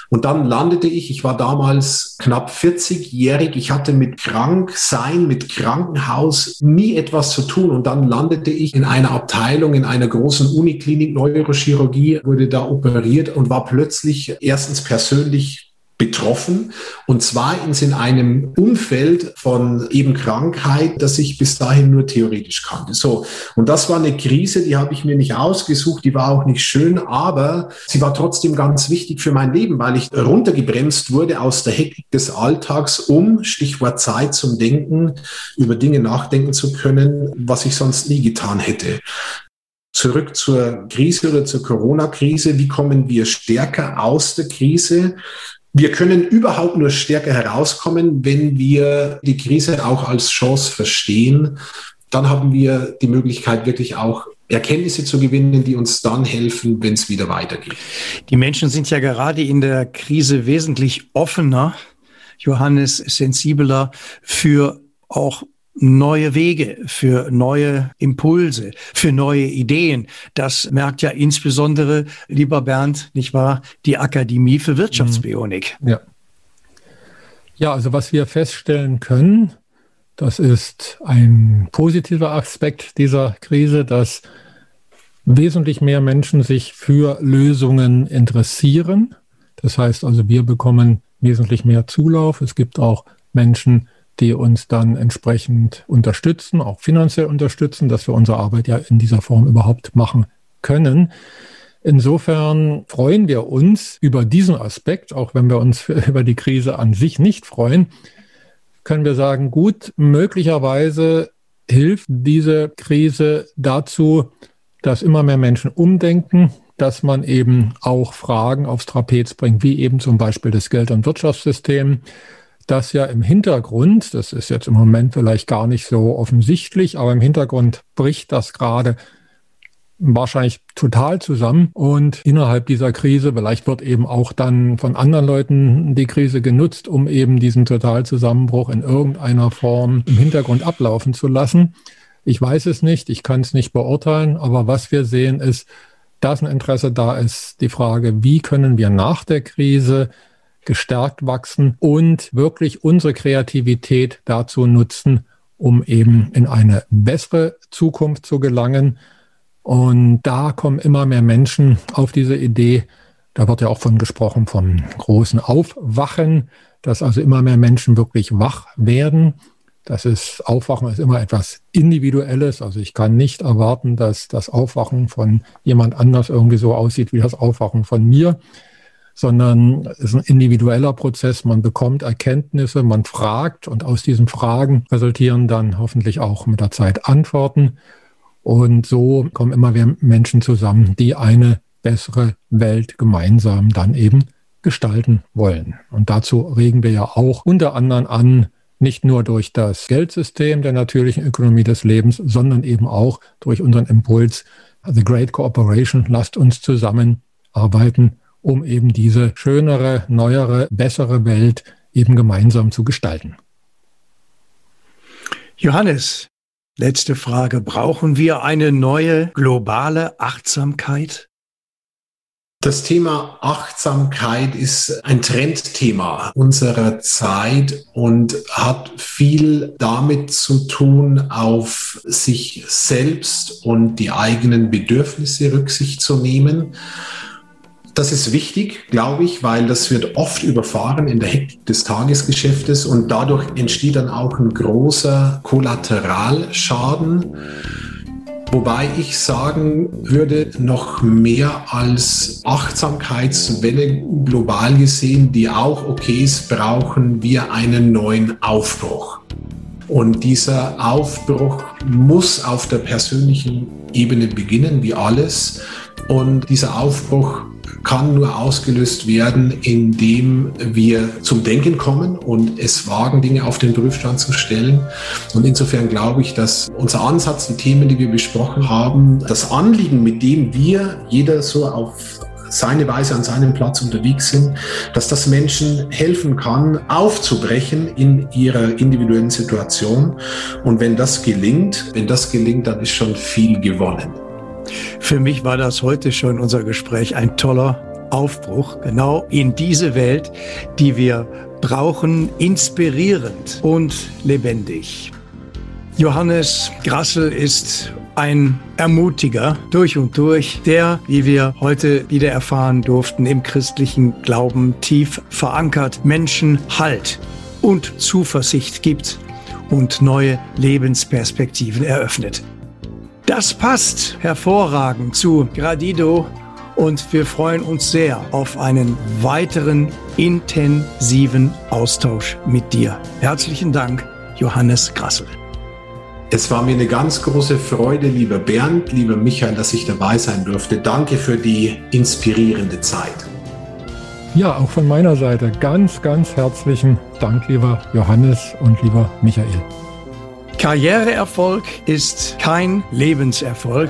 Und dann landete ich, ich war damals knapp 40-jährig, ich hatte mit Kranksein, mit Krankenhaus nie etwas zu tun. Und dann landete ich in einer Abteilung, in einer großen Uniklinik Neurochirurgie, wurde da operiert und war plötzlich plötzlich erstens persönlich betroffen und zwar in einem Umfeld von eben Krankheit, das ich bis dahin nur theoretisch kannte. So. Und das war eine Krise, die habe ich mir nicht ausgesucht, die war auch nicht schön, aber sie war trotzdem ganz wichtig für mein Leben, weil ich runtergebremst wurde aus der Hektik des Alltags, um, Stichwort Zeit zum Denken, über Dinge nachdenken zu können, was ich sonst nie getan hätte zurück zur Krise oder zur Corona-Krise. Wie kommen wir stärker aus der Krise? Wir können überhaupt nur stärker herauskommen, wenn wir die Krise auch als Chance verstehen. Dann haben wir die Möglichkeit, wirklich auch Erkenntnisse zu gewinnen, die uns dann helfen, wenn es wieder weitergeht. Die Menschen sind ja gerade in der Krise wesentlich offener, Johannes, sensibler für auch neue Wege, für neue Impulse, für neue Ideen. Das merkt ja insbesondere, lieber Bernd, nicht wahr, die Akademie für Wirtschaftsbionik. Mhm. Ja. Ja, also was wir feststellen können, das ist ein positiver Aspekt dieser Krise, dass wesentlich mehr Menschen sich für Lösungen interessieren. Das heißt also, wir bekommen wesentlich mehr Zulauf. Es gibt auch Menschen, die uns dann entsprechend unterstützen, auch finanziell unterstützen, dass wir unsere Arbeit ja in dieser Form überhaupt machen können. Insofern freuen wir uns über diesen Aspekt, auch wenn wir uns über die Krise an sich nicht freuen, können wir sagen, gut, möglicherweise hilft diese Krise dazu, dass immer mehr Menschen umdenken, dass man eben auch Fragen aufs Trapez bringt, wie eben zum Beispiel das Geld- und Wirtschaftssystem, dass ja im Hintergrund, das ist jetzt im Moment vielleicht gar nicht so offensichtlich, aber im Hintergrund bricht das gerade wahrscheinlich total zusammen und innerhalb dieser Krise, vielleicht wird eben auch dann von anderen Leuten die Krise genutzt, um eben diesen Totalzusammenbruch in irgendeiner Form im Hintergrund ablaufen zu lassen. Ich weiß es nicht, ich kann es nicht beurteilen, aber was wir sehen ist, dass ein Interesse da ist, die Frage, wie können wir nach der Krise gestärkt wachsen und wirklich unsere Kreativität dazu nutzen, um eben in eine bessere Zukunft zu gelangen. Und da kommen immer mehr Menschen auf diese Idee. Da wird ja auch von gesprochen vom großen Aufwachen, dass also immer mehr Menschen wirklich wach werden. Das ist Aufwachen ist immer etwas Individuelles. Also ich kann nicht erwarten, dass das Aufwachen von jemand anders irgendwie so aussieht wie das Aufwachen von mir. Sondern es ist ein individueller Prozess. Man bekommt Erkenntnisse, man fragt und aus diesen Fragen resultieren dann hoffentlich auch mit der Zeit Antworten. Und so kommen immer mehr Menschen zusammen, die eine bessere Welt gemeinsam dann eben gestalten wollen. Und dazu regen wir ja auch unter anderem an, nicht nur durch das Geldsystem der natürlichen Ökonomie des Lebens, sondern eben auch durch unseren Impuls The Great Cooperation, lasst uns zusammenarbeiten, um eben diese schönere, neuere, bessere Welt eben gemeinsam zu gestalten. Johannes, letzte Frage. Brauchen wir eine neue globale Achtsamkeit? Das Thema Achtsamkeit ist ein Trendthema unserer Zeit und hat viel damit zu tun, auf sich selbst und die eigenen Bedürfnisse Rücksicht zu nehmen. Das ist wichtig, glaube ich, weil das wird oft überfahren in der Hektik des Tagesgeschäftes und dadurch entsteht dann auch ein großer Kollateralschaden Wobei ich sagen würde, noch mehr als Achtsamkeitswelle global gesehen, die auch okay ist, brauchen wir einen neuen Aufbruch. Und dieser Aufbruch muss auf der persönlichen Ebene beginnen, wie alles. Und dieser Aufbruch kann nur ausgelöst werden, indem wir zum Denken kommen und es wagen, Dinge auf den Prüfstand zu stellen. Und insofern glaube ich, dass unser Ansatz, die Themen, die wir besprochen haben, das Anliegen, mit dem wir jeder so auf seine Weise an seinem Platz unterwegs sind, dass das Menschen helfen kann, aufzubrechen in ihrer individuellen Situation. Und wenn das gelingt, wenn das gelingt, dann ist schon viel gewonnen. Für mich war das heute schon unser Gespräch ein toller Aufbruch, genau in diese Welt, die wir brauchen, inspirierend und lebendig. Johannes Grassel ist ein Ermutiger durch und durch, der, wie wir heute wieder erfahren durften, im christlichen Glauben tief verankert, Menschen Halt und Zuversicht gibt und neue Lebensperspektiven eröffnet. Das passt hervorragend zu Gradido und wir freuen uns sehr auf einen weiteren intensiven Austausch mit dir. Herzlichen Dank, Johannes Grassel. Es war mir eine ganz große Freude, lieber Bernd, lieber Michael, dass ich dabei sein durfte. Danke für die inspirierende Zeit. Ja, auch von meiner Seite ganz, ganz herzlichen Dank, lieber Johannes und lieber Michael. Karriereerfolg ist kein Lebenserfolg.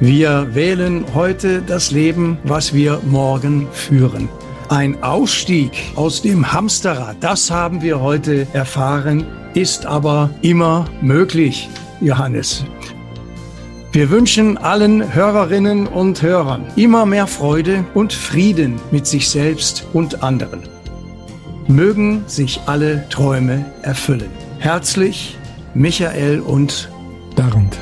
Wir wählen heute das Leben, was wir morgen führen. Ein Ausstieg aus dem Hamsterrad, das haben wir heute erfahren, ist aber immer möglich, Johannes. Wir wünschen allen Hörerinnen und Hörern immer mehr Freude und Frieden mit sich selbst und anderen. Mögen sich alle Träume erfüllen. Herzlich Michael und Bernd.